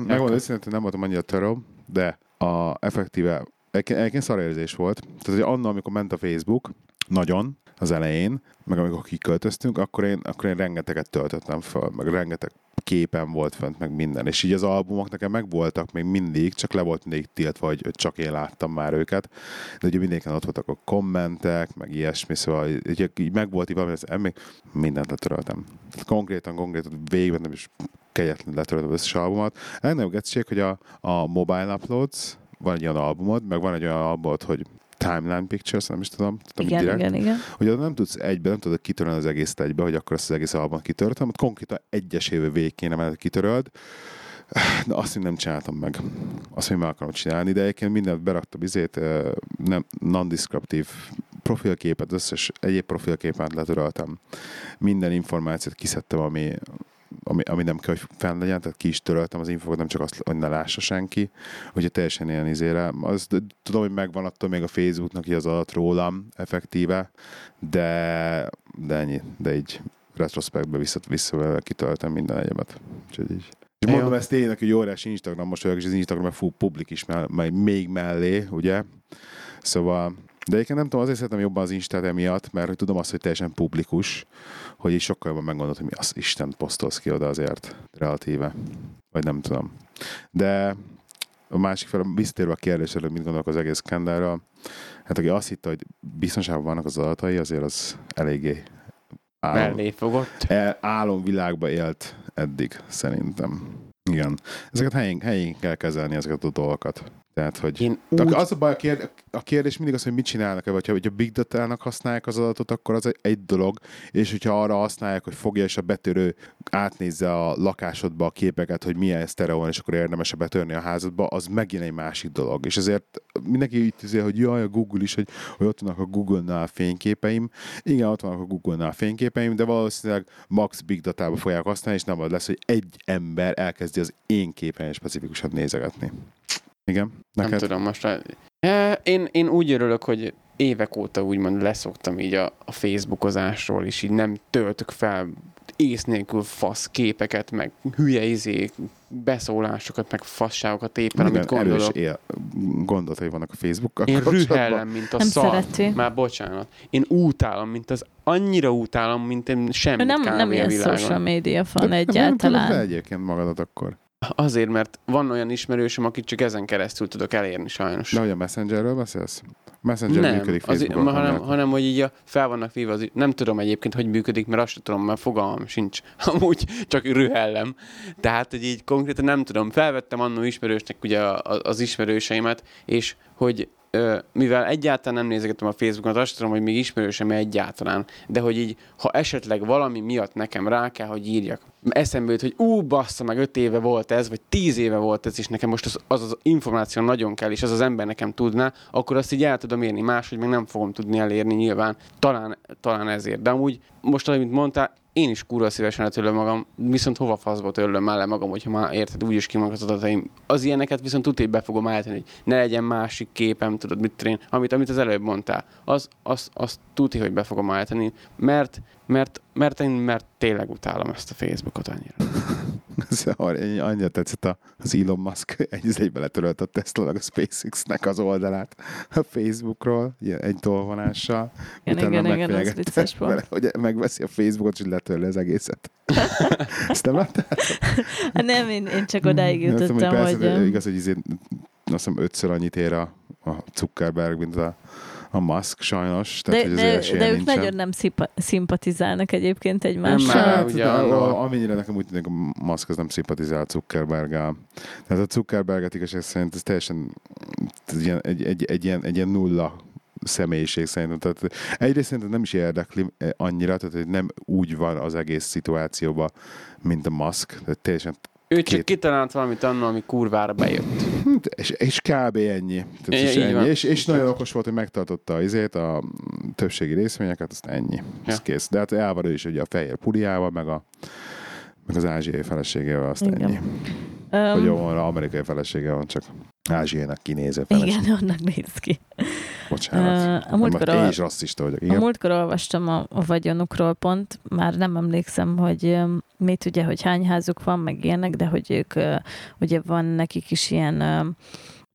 B: megmondom őszintén, nem voltam annyira töröm, de a effektíve, egyébként egyébként szarérzés volt. Tehát, hogy annól, amikor ment a Facebook, nagyon, az elején, meg amikor kiköltöztünk, akkor én, akkor én rengeteget töltöttem föl, meg rengeteg képen volt fönt, meg minden. És így az albumok nekem megvoltak még mindig, csak le volt mindig tiltva, hogy csak én láttam már őket. De ugye mindenken ott voltak a kommentek, meg ilyesmi, szóval így, így megvolt így valami, ez, még mindent letöröltem. Tehát konkrétan, konkrétan végigmentem, és kegyetlen letöröltem az összes albumot. Legnagyobb gectség, hogy a, a Mobile Uploads, van egy olyan albumod, meg van egy olyan albumod, hogy Timeline Pictures, nem is tudom, tudom
A: Igen,
B: direkt,
A: igen, igen.
B: hogy oda nem tudsz egybe, nem tudod kitörölni az egészet egybe, hogy akkor ezt az egész albumot kitöröltem, ott konkrétan egyesével végig kéne kitöröld, de azt én nem csináltam meg. Azt én meg akarom csinálni, de egyébként mindent beraktam izét, nem, non-descriptív profilképet, összes egyéb profilképet letöröltem. Minden információt kiszedtem, ami, ami, ami nem kell, hogy fenn legyen, tehát ki is töröltem az infókat, nem csak azt, hogy ne lássa senki, hogy teljesen ilyen izére. Az, de tudom, hogy megvan attól még a Facebooknak az adat rólam effektíve, de, de ennyi, de így retrospektbe vissza, vissza kitöltem minden egyebet. Úgyhogy így. És
C: Jó.
B: mondom ezt tényleg, hogy óriási Instagram most vagyok, és az Instagram meg fú, publik is mell- még mellé, ugye? Szóval, de egyébként nem tudom, azért szeretem jobban az Instát emiatt, mert tudom azt, hogy teljesen publikus, hogy így sokkal jobban meggondolod, hogy mi az Isten posztolsz ki oda azért relatíve. Vagy nem tudom. De a másik fel, visszatérve a kérdésre, hogy mit gondolok az egész skandálra, hát aki azt hitte, hogy biztonságban vannak az adatai, azért az eléggé álom,
C: Mellé fogott.
B: el, álomvilágba élt eddig, szerintem. Igen. Ezeket helyén, helyén kell kezelni, ezeket a dolgokat. Tehát, hogy...
C: Én úgy...
B: az a baj, a, kérd, a kérdés mindig az, hogy mit csinálnak, vagy ha, hogyha big data-nak használják az adatot, akkor az egy, egy dolog, és hogyha arra használják, hogy fogja és a betörő átnézze a lakásodba a képeket, hogy milyen sztereó van, és akkor érdemes -e betörni a házadba, az megint egy másik dolog. És ezért mindenki itt izé, hogy jaj, a Google is, hogy, hogy ott vannak a Google-nál a fényképeim. Igen, ott vannak a Google-nál a fényképeim, de valószínűleg max big data-ba fogják használni, és nem az lesz, hogy egy ember elkezdi az én képen specifikusan nézegetni. Igen?
C: Nem
B: Neked?
C: tudom, most... Én, én úgy örülök, hogy évek óta úgymond leszoktam így a, a Facebookozásról, és így nem töltök fel ész nélkül fasz képeket, meg hülye izé, beszólásokat, meg fasságokat éppen, amit
B: Minden erős
C: gondolok.
B: él, gondolatai vannak a Facebookkal
C: Én rühellem, mint a
A: Nem
C: szar.
A: szereti.
C: Már bocsánat. Én utálom, mint az annyira utálom, mint én semmit
A: nem, nem
C: a
A: ilyen
C: világon.
A: social media
B: De
A: fan
B: nem
A: egyáltalán.
B: tudod be egyébként magadat akkor.
C: Azért, mert van olyan ismerősöm, akit csak ezen keresztül tudok elérni sajnos.
B: De hogy a Messengerről beszélsz? Messenger
C: nem,
B: működik Facebookon.
C: hanem,
B: hanem,
C: hanem, hogy így a, fel vannak véve, az, nem tudom egyébként, hogy működik, mert azt sem tudom, mert fogalmam sincs. Amúgy csak rühellem. Tehát, hogy így konkrétan nem tudom. Felvettem annó ismerősnek ugye az ismerőseimet, és hogy mivel egyáltalán nem nézegetem a Facebookon, azt tudom, hogy még ismerősem egyáltalán, de hogy így, ha esetleg valami miatt nekem rá kell, hogy írjak eszembe jut, hogy ú, bassza, meg öt éve volt ez, vagy tíz éve volt ez, és nekem most az az, az információ nagyon kell, és az az ember nekem tudná, akkor azt így el tudom érni, máshogy meg nem fogom tudni elérni nyilván, talán, talán ezért. De amúgy most, amit mondtál, én is kurva szívesen letörlöm magam, viszont hova faszba törlöm mellé magam, hogyha már érted, úgyis kimondok az adataim. Az ilyeneket viszont hogy be fogom állítani, hogy ne legyen másik képem, tudod, mit én, amit, amit az előbb mondtál. Az, az, az tudja, hogy be fogom állítani, mert, mert, mert én mert tényleg utálom ezt a Facebookot annyira.
B: Annyira tetszett az Elon Musk egy egybe letörölt a tesla a SpaceX-nek az oldalát a Facebookról, ilyen egy tolvonással.
A: Igen, igen, igen, ez vicces volt.
B: hogy megveszi a Facebookot, és letörli az egészet. Ezt nem láttál?
A: Hát nem, én, én csak odáig jutottam, hogy... Persze,
B: hogy... Igaz, hogy izé, azt hiszem ötször annyit ér a, a Zuckerberg, mint a a Musk sajnos.
A: Tehát, de, hogy de, de ők nincsen. nagyon nem szimpa, szimpatizálnak egyébként egymással.
B: Nem, hát, ugye, a, amennyire nekem úgy tűnik, a Musk az nem szimpatizál a zuckerberg -el. Tehát a Zuckerberget igazság szerint ez teljesen ilyen, egy, egy, egy, ilyen, egy ilyen nulla személyiség szerintem. Tehát egyrészt szerintem nem is érdekli annyira, tehát hogy nem úgy van az egész szituációban, mint a Musk. Tehát teljesen
C: ő csak két... kitalált valamit annól, ami kurvára bejött.
B: Hm, és, és kb. ennyi. Tehát és, ennyi. És, és nagyon okos volt, hogy megtartotta izét, a többségi részvényeket, azt ennyi. Ja. Ez kész. De hát elvar ő is ugye a fehér puliával, meg, a, meg az ázsiai feleségével, azt Igen. ennyi. Um, Vagy jó, amerikai felesége van, csak ázsiainak kinéző
A: feleség. Igen, annak néz ki.
B: Bocsánat. Uh, a múltkor én is rasszista vagyok.
A: Igen? A múltkor olvastam a, a vagyonukról pont, már nem emlékszem, hogy mit ugye, hogy hány házuk van, meg ilyenek, de hogy ők, ugye van nekik is ilyen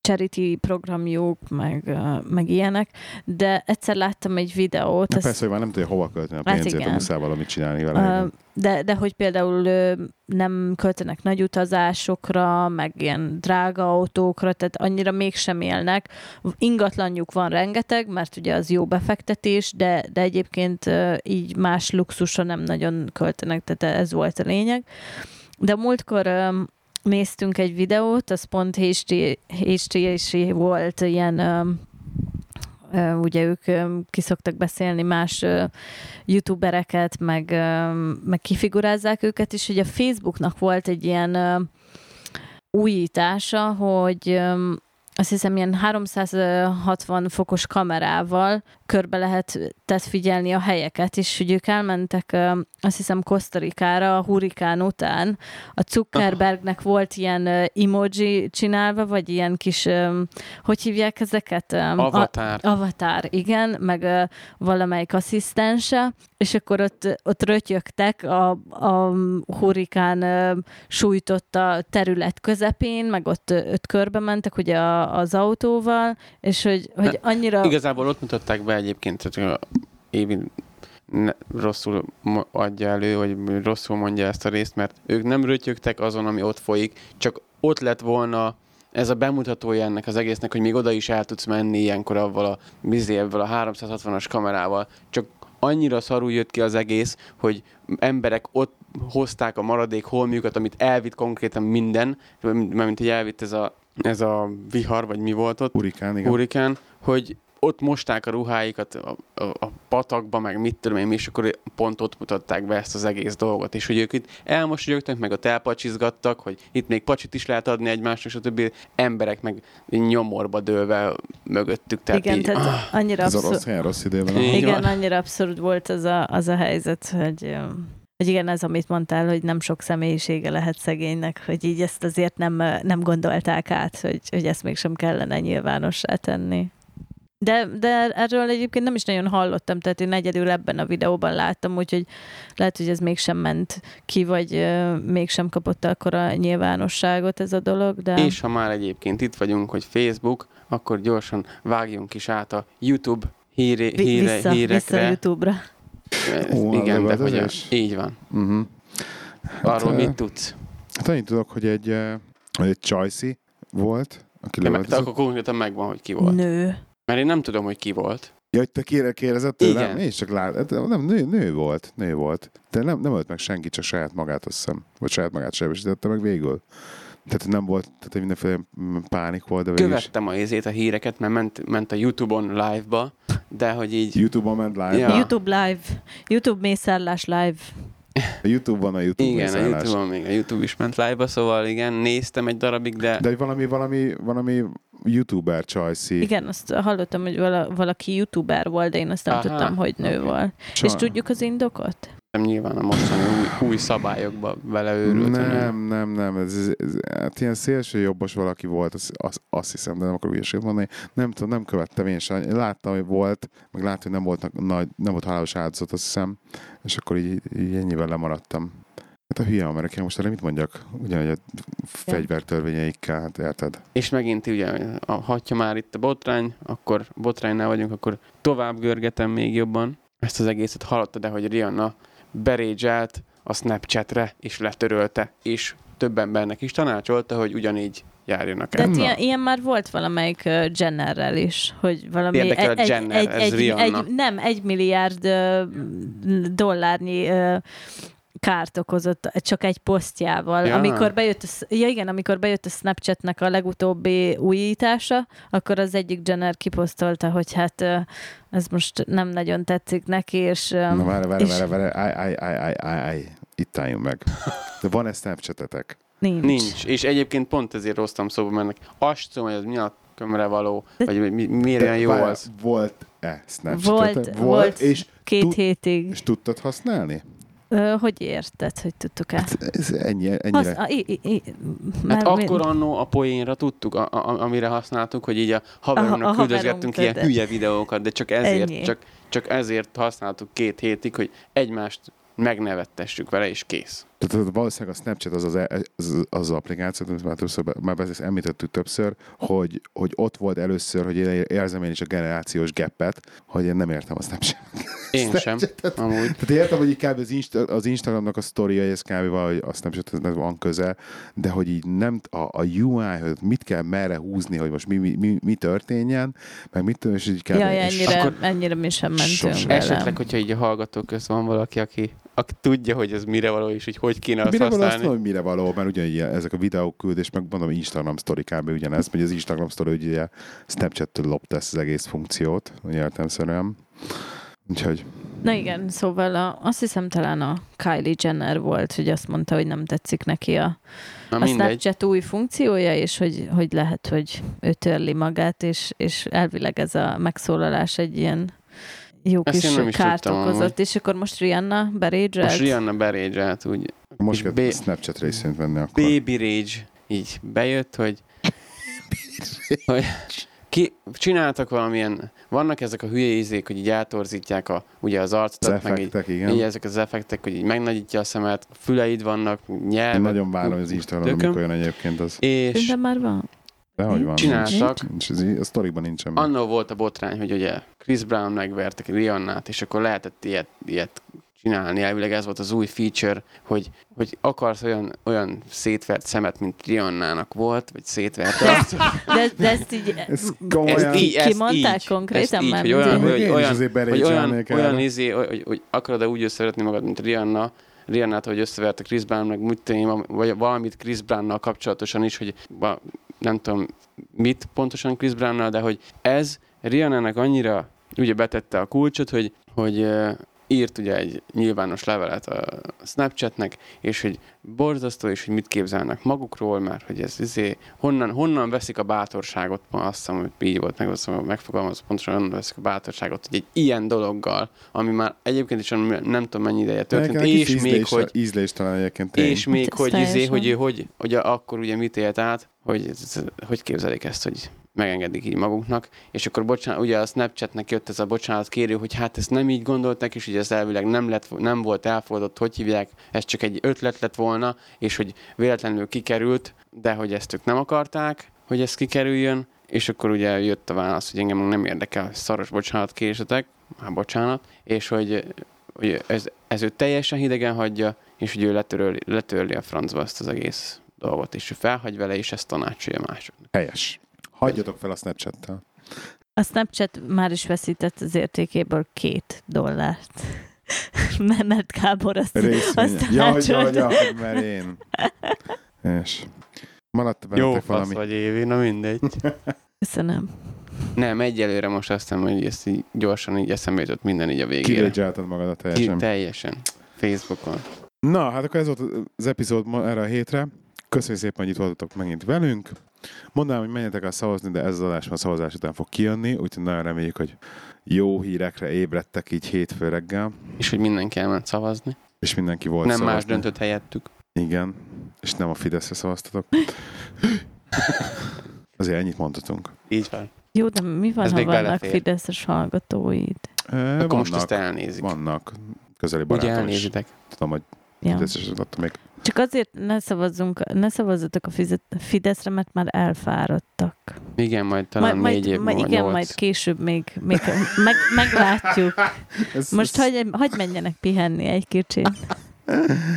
A: charity programjuk, meg, meg ilyenek, de egyszer láttam egy videót.
B: Na ezt... persze, hogy már nem tudja hova költeni a hát pénzét, hát muszáj valamit csinálni vele. Uh,
A: de, de hogy például nem költenek nagy utazásokra, meg ilyen drága autókra, tehát annyira mégsem élnek. Ingatlanjuk van rengeteg, mert ugye az jó befektetés, de, de egyébként így más luxusra nem nagyon költenek, tehát ez volt a lényeg. De múltkor néztünk egy videót, az pont HT volt ilyen ugye ők kiszoktak beszélni más youtubereket, meg, meg kifigurázzák őket, és ugye a Facebooknak volt egy ilyen újítása, hogy azt hiszem ilyen 360 fokos kamerával körbe lehetett figyelni a helyeket, és hogy ők elmentek azt hiszem Kosztarikára a hurikán után. A Zuckerbergnek volt ilyen emoji csinálva, vagy ilyen kis, hogy hívják ezeket?
C: Avatar.
A: A, avatar, igen, meg valamelyik asszisztense, és akkor ott, ott rötyögtek a, a hurikán sújtotta terület közepén, meg ott, ott körbe mentek ugye a, az autóval, és hogy, hogy annyira...
C: Igazából ott mutatták be egyébként, tehát Évi ne, rosszul adja elő, vagy rosszul mondja ezt a részt, mert ők nem rötyögtek azon, ami ott folyik, csak ott lett volna ez a bemutatója ennek az egésznek, hogy még oda is el tudsz menni ilyenkor avval a bizébbel, a 360-as kamerával, csak annyira szarul jött ki az egész, hogy emberek ott hozták a maradék holmiukat, amit elvitt konkrétan minden, mert mint hogy elvitt ez a, ez a vihar, vagy mi volt ott?
B: Hurikán, igen.
C: Hurikán, hogy ott mosták a ruháikat a, a, a patakba, meg mit tudom én, és akkor pont ott mutatták be ezt az egész dolgot, és hogy ők itt elmosolyogtak, meg a elpacsizgattak, hogy itt még pacsit is lehet adni egymásnak, stb. emberek meg nyomorba dőlve mögöttük.
A: Tehát Igen, így, tehát ah, annyira
B: abszurd. Rossz, helyen, rossz időben.
A: Igen, annyira abszurd volt az a, az a helyzet, hogy hogy igen, ez, amit mondtál, hogy nem sok személyisége lehet szegénynek, hogy így ezt azért nem, nem gondolták át, hogy, hogy ezt mégsem kellene nyilvánossá tenni. De, de erről egyébként nem is nagyon hallottam, tehát én egyedül ebben a videóban láttam, úgyhogy lehet, hogy ez mégsem ment ki, vagy uh, mégsem kapott akkor a nyilvánosságot ez a dolog. De...
C: És ha már egyébként itt vagyunk, hogy Facebook, akkor gyorsan vágjunk is át a YouTube híre, híre,
A: vissza,
C: hírekre.
A: Vissza YouTube-ra.
C: Ó, Igen, de hogy a, így van. Uh-huh. Arról hát, mit tudsz?
B: Hát annyit tudok, hogy egy, egy Csajci volt,
C: aki ja, Akkor konkrétan megvan, hogy ki volt.
A: Nő.
C: Mert én nem tudom, hogy ki volt.
B: Ja, hogy te kére kérdezett tőlem? Igen. Én csak lát, hát nem, nő, nő volt, nő volt. De nem, nem ölt meg senki, csak saját magát, azt hiszem. Vagy saját magát sebesítette meg végül. Tehát nem volt, tehát mindenféle pánik volt, de
C: Követtem is... a izét, a híreket, mert ment, ment a Youtube-on live-ba, de hogy így...
B: Youtube-on ment live
A: ja. YouTube live. YouTube mészárlás live.
B: A YouTube-on a YouTube
C: Igen, a. YouTube-on még a YouTube is ment live szóval igen, néztem egy darabig, de,
B: De valami, valami, valami YouTuber csajszi.
A: Igen, azt hallottam, hogy vala, valaki youtuber volt, de én azt nem
C: Aha,
A: tudtam, hogy nő
C: oké.
A: volt.
B: Csaj-
A: És tudjuk az indokot?
C: Nem nyilván a mostani új, új szabályokba beleőrült. a nő.
B: Nem, nem, nem, ez, ez, ez hát ilyen szélső jobbos valaki volt, azt, azt, azt hiszem, de nem akarok hülyeséget mondani. Nem tudom, nem követtem én sem. Láttam, hogy volt, meg láttam, hogy nem volt, nagy, nem volt halálos áldozat, azt hiszem, és akkor így, így ennyivel lemaradtam. Hát a hülye amerikai, most erre mit mondjak? Ugyanúgy a fegyvertörvényeikkel, hát érted?
C: És megint ugye, a, hatja már itt a botrány, akkor botránynál vagyunk, akkor tovább görgetem még jobban. Ezt az egészet hallottad, de hogy Rihanna berédzselt a Snapchatre, és letörölte, és több embernek is tanácsolta, hogy ugyanígy járjanak
A: De
C: el.
A: hát
B: Na.
A: ilyen, ilyen már volt valamelyik uh, Jennerrel is, hogy valami...
C: Érdekel a Jenner, ez
A: egy,
C: Rihanna.
A: egy, nem, egy milliárd uh, dollárnyi uh, kárt okozott csak egy posztjával.
C: Ja.
A: Amikor bejött, a, ja igen, amikor bejött a Snapchatnek a legutóbbi újítása, akkor az egyik Jenner kiposztolta, hogy hát ez most nem nagyon tetszik neki, és...
B: Na várj, várj,
A: és-
B: várj, várj, állj, állj, állj, állj, állj, állj. itt álljunk meg. De van-e Snapchatetek?
A: nincs.
C: Nincs. És egyébként pont ezért hoztam szóba, mert azt tudom, hogy ez mi a kömre való,
A: De-
C: vagy mi, miért olyan jó
B: várj,
C: az.
B: Volt-e Snapchatetek?
A: Volt, volt.
B: és,
A: Két
B: Tud-
A: hétig.
B: és tudtad használni?
A: Ö, hogy érted, hogy tudtuk el?
B: Ez ennyi,
A: Hasz,
B: ennyire.
A: a, i, i, i,
C: Hát
A: mert mi-
C: akkor annó a poénra tudtuk, a, a, amire használtuk, hogy így a haveromnak küldözgettünk ilyen hülye videókat, de csak ezért,
A: Ennyi.
C: csak, csak ezért használtuk két hétig, hogy egymást megnevettessük vele, és kész.
B: Tehát valószínűleg a Snapchat az az, az, az, az többször, amit már többször, már ezt említettük többször, hogy, hogy ott volt először, hogy én érzem én is a generációs geppet, hogy én nem értem a Snapchat.
C: Én sem, amúgy.
B: Tehát értem, hogy így kb. az, Insta, az Instagramnak a sztoria, ez kb. valahogy a Snapchathez van köze, de hogy így nem a, a UI, hogy mit kell merre húzni, hogy most mi, mi, mi, mi történjen, meg mit tudom, és így kb.
A: Jaj, ennyire, ennyire mi sem mentünk.
C: Esetleg, hogyha így a hallgatók közt van valaki, aki, aki tudja, hogy ez mire való, és hogy hogy kéne azt
B: Mire való, azt
C: használni.
B: mondom, hogy mire való, mert ilyen- ezek a videók küldés, meg mondom, Instagram sztori kb. ugyanez, hogy az Instagram sztori ugye Snapchat-től lopta ezt az egész funkciót, ugye értelmszerűen. Úgyhogy
A: Na igen, szóval a, azt hiszem talán a Kylie Jenner volt, hogy azt mondta, hogy nem tetszik neki a,
C: Na
A: a
C: mindegy.
A: Snapchat új funkciója, és hogy, hogy lehet, hogy ő törli magát, és, és elvileg ez a megszólalás egy ilyen jó
C: Ezt
A: kis
C: én nem is
A: kárt
C: tudtam
A: okozott,
C: amúgy.
A: és akkor most Rihanna berédzselt.
C: Most Rihanna berédzselt, úgy
B: most kell
C: B-
B: Snapchat részint venni akkor.
C: baby rage így bejött, hogy, hogy ki, csináltak valamilyen, vannak ezek a hülye ízék, hogy így eltorzítják a, ugye az
B: Az
C: arcodat, meg így,
B: effektek,
C: így
B: igen.
C: ezek az effektek, hogy így megnagyítja a szemet, füleid vannak,
B: Én
C: nyelved,
B: nagyon várom, hogy az Instagram,
C: Tököm.
B: amikor jön egyébként az.
C: és
A: már van.
B: De hogy van?
C: Csináltak.
B: Nincs, nincs, a sztoriban nincsen. meg.
C: annól volt a botrány, hogy ugye Chris Brown megvertek Rihannát, és akkor lehetett ilyet, ilyet csinálni. Elvileg ez volt az új feature, hogy, hogy akarsz olyan, olyan szétvert szemet, mint Rihannának volt, vagy szétvert azt,
A: De, de ezt így
B: Ez
C: ezt
B: komolyan.
C: így, ezt
A: kimondták
C: így,
A: konkrétan
C: ezt így, hogy olyan, hogy, olyan, hogy olyan, olyan izé, hogy, hogy akarod-e úgy összevetni magad, mint Rihanna, Rihannát, hogy összeverte Chris Brown, meg mit vagy valamit Chris Brownnal kapcsolatosan is, hogy nem tudom mit pontosan Chris Brownnal, de hogy ez Rihannának annyira ugye betette a kulcsot, hogy, hogy írt ugye egy nyilvános levelet a Snapchatnek, és hogy borzasztó, és hogy mit képzelnek magukról, mert hogy ez izé, honnan, honnan veszik a bátorságot, azt hiszem, hogy így volt meg, azt hiszem, megfogalmaz pontosan, honnan veszik a bátorságot, hogy egy ilyen dologgal, ami már egyébként is nem, nem tudom mennyi ideje történt,
B: Nekem
C: és még,
B: ízlés,
C: hogy
B: ízléstelen egyébként
C: és még, hogy, izé, hogy, ő hogy, hogy akkor ugye mit élt át, hogy, hogy képzelik ezt, hogy megengedik így maguknak, és akkor bocsánat, ugye a Snapchatnek jött ez a bocsánat kérő, hogy hát ezt nem így gondolták, és ugye ez elvileg nem, lett, nem volt elfogadott, hogy hívják, ez csak egy ötlet lett volna, és hogy véletlenül kikerült, de hogy ezt ők nem akarták, hogy ez kikerüljön, és akkor ugye jött a válasz, hogy engem nem érdekel, szaros bocsánat kérésetek, hát bocsánat, és hogy, hogy ez, ez ő teljesen hidegen hagyja, és hogy ő letörli, letörli a francba ezt az egész dolgot, és ő felhagy vele, és ezt tanácsolja másoknak.
B: Helyes. Hagyjatok fel a Snapchat-tel.
A: A Snapchat már is veszített az értékéből két dollárt. mert Gábor azt,
B: Részvény.
A: azt
B: Ja, ja, ja, mert én. És maradt
C: Jó fasz
B: valami?
C: vagy Évi, na mindegy.
A: Köszönöm.
C: Nem, egyelőre most azt hiszem, hogy ezt így gyorsan így eszembe jutott minden így a végére.
B: Kirédzselted magadat
C: Ki,
B: teljesen.
C: teljesen. Facebookon.
B: Na, hát akkor ez volt az epizód ma erre a hétre. Köszönjük szépen, hogy itt voltatok megint velünk. Mondanám, hogy menjetek el szavazni, de ez az adás már szavazás után fog kijönni, úgyhogy nagyon reméljük, hogy jó hírekre ébredtek így hétfő reggel,
C: És hogy mindenki elment szavazni.
B: és mindenki volt
C: Nem
B: szavazni.
C: más döntött helyettük.
B: Igen, és nem a Fideszre szavaztatok. Azért ennyit mondhatunk.
C: Így van.
A: Jó, de mi van,
C: Ez
A: ha vannak
C: belefér.
A: Fideszes hallgatóid?
B: E,
C: Akkor most ezt
B: vannak,
C: elnézik.
B: vannak közeli
C: Ugye
B: barátom is.
C: elnézitek.
B: Tudom, hogy
A: Ja.
B: Fideszes még.
A: Csak azért ne szavazzunk, ne szavazzatok a fizet- Fideszre, mert már elfáradtak.
C: Igen, majd talán
A: majd,
C: négy év
A: majd,
C: múlva
A: igen,
C: nyolc.
A: majd később még, még meg, meglátjuk.
B: Ez,
A: Most hagy, hagy menjenek pihenni egy kicsit.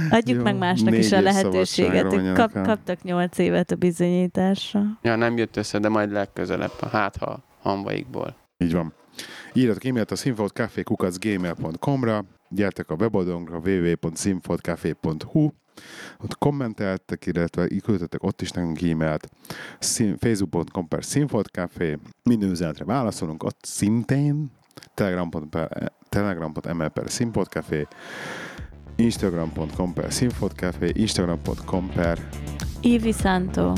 A: Adjuk
B: Jó,
A: meg másnak is a lehetőséget. Kap, kaptak nyolc évet a bizonyításra.
C: Ja, nem jött össze, de majd legközelebb, hát ha hamvaikból.
B: Így van. Írjatok e-mailt a színfoltcafé.gmail.com-ra, gyertek a weboldalunkra www.színfoltcafé.hu, ott kommenteltek, illetve küldtetek ott is nekünk e-mailt, facebook.com per színfoltcafé, minden üzenetre válaszolunk, ott szintén, telegram.me per színfoltcafé, instagram.com per színfoltcafé, instagram.com per
A: Ivi Santo.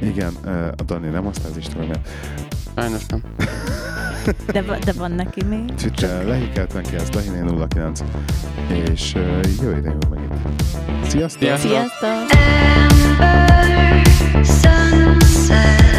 B: igen, a Dani nem használ az Instagramját.
C: Sajnos nem.
A: De, de van neki még.
B: Ciccse, lehikelt neki ezt, lehiné 09. És uh, jövő idén meg itt. Sziasztok!
C: Sziasztok!
A: Sziasztok.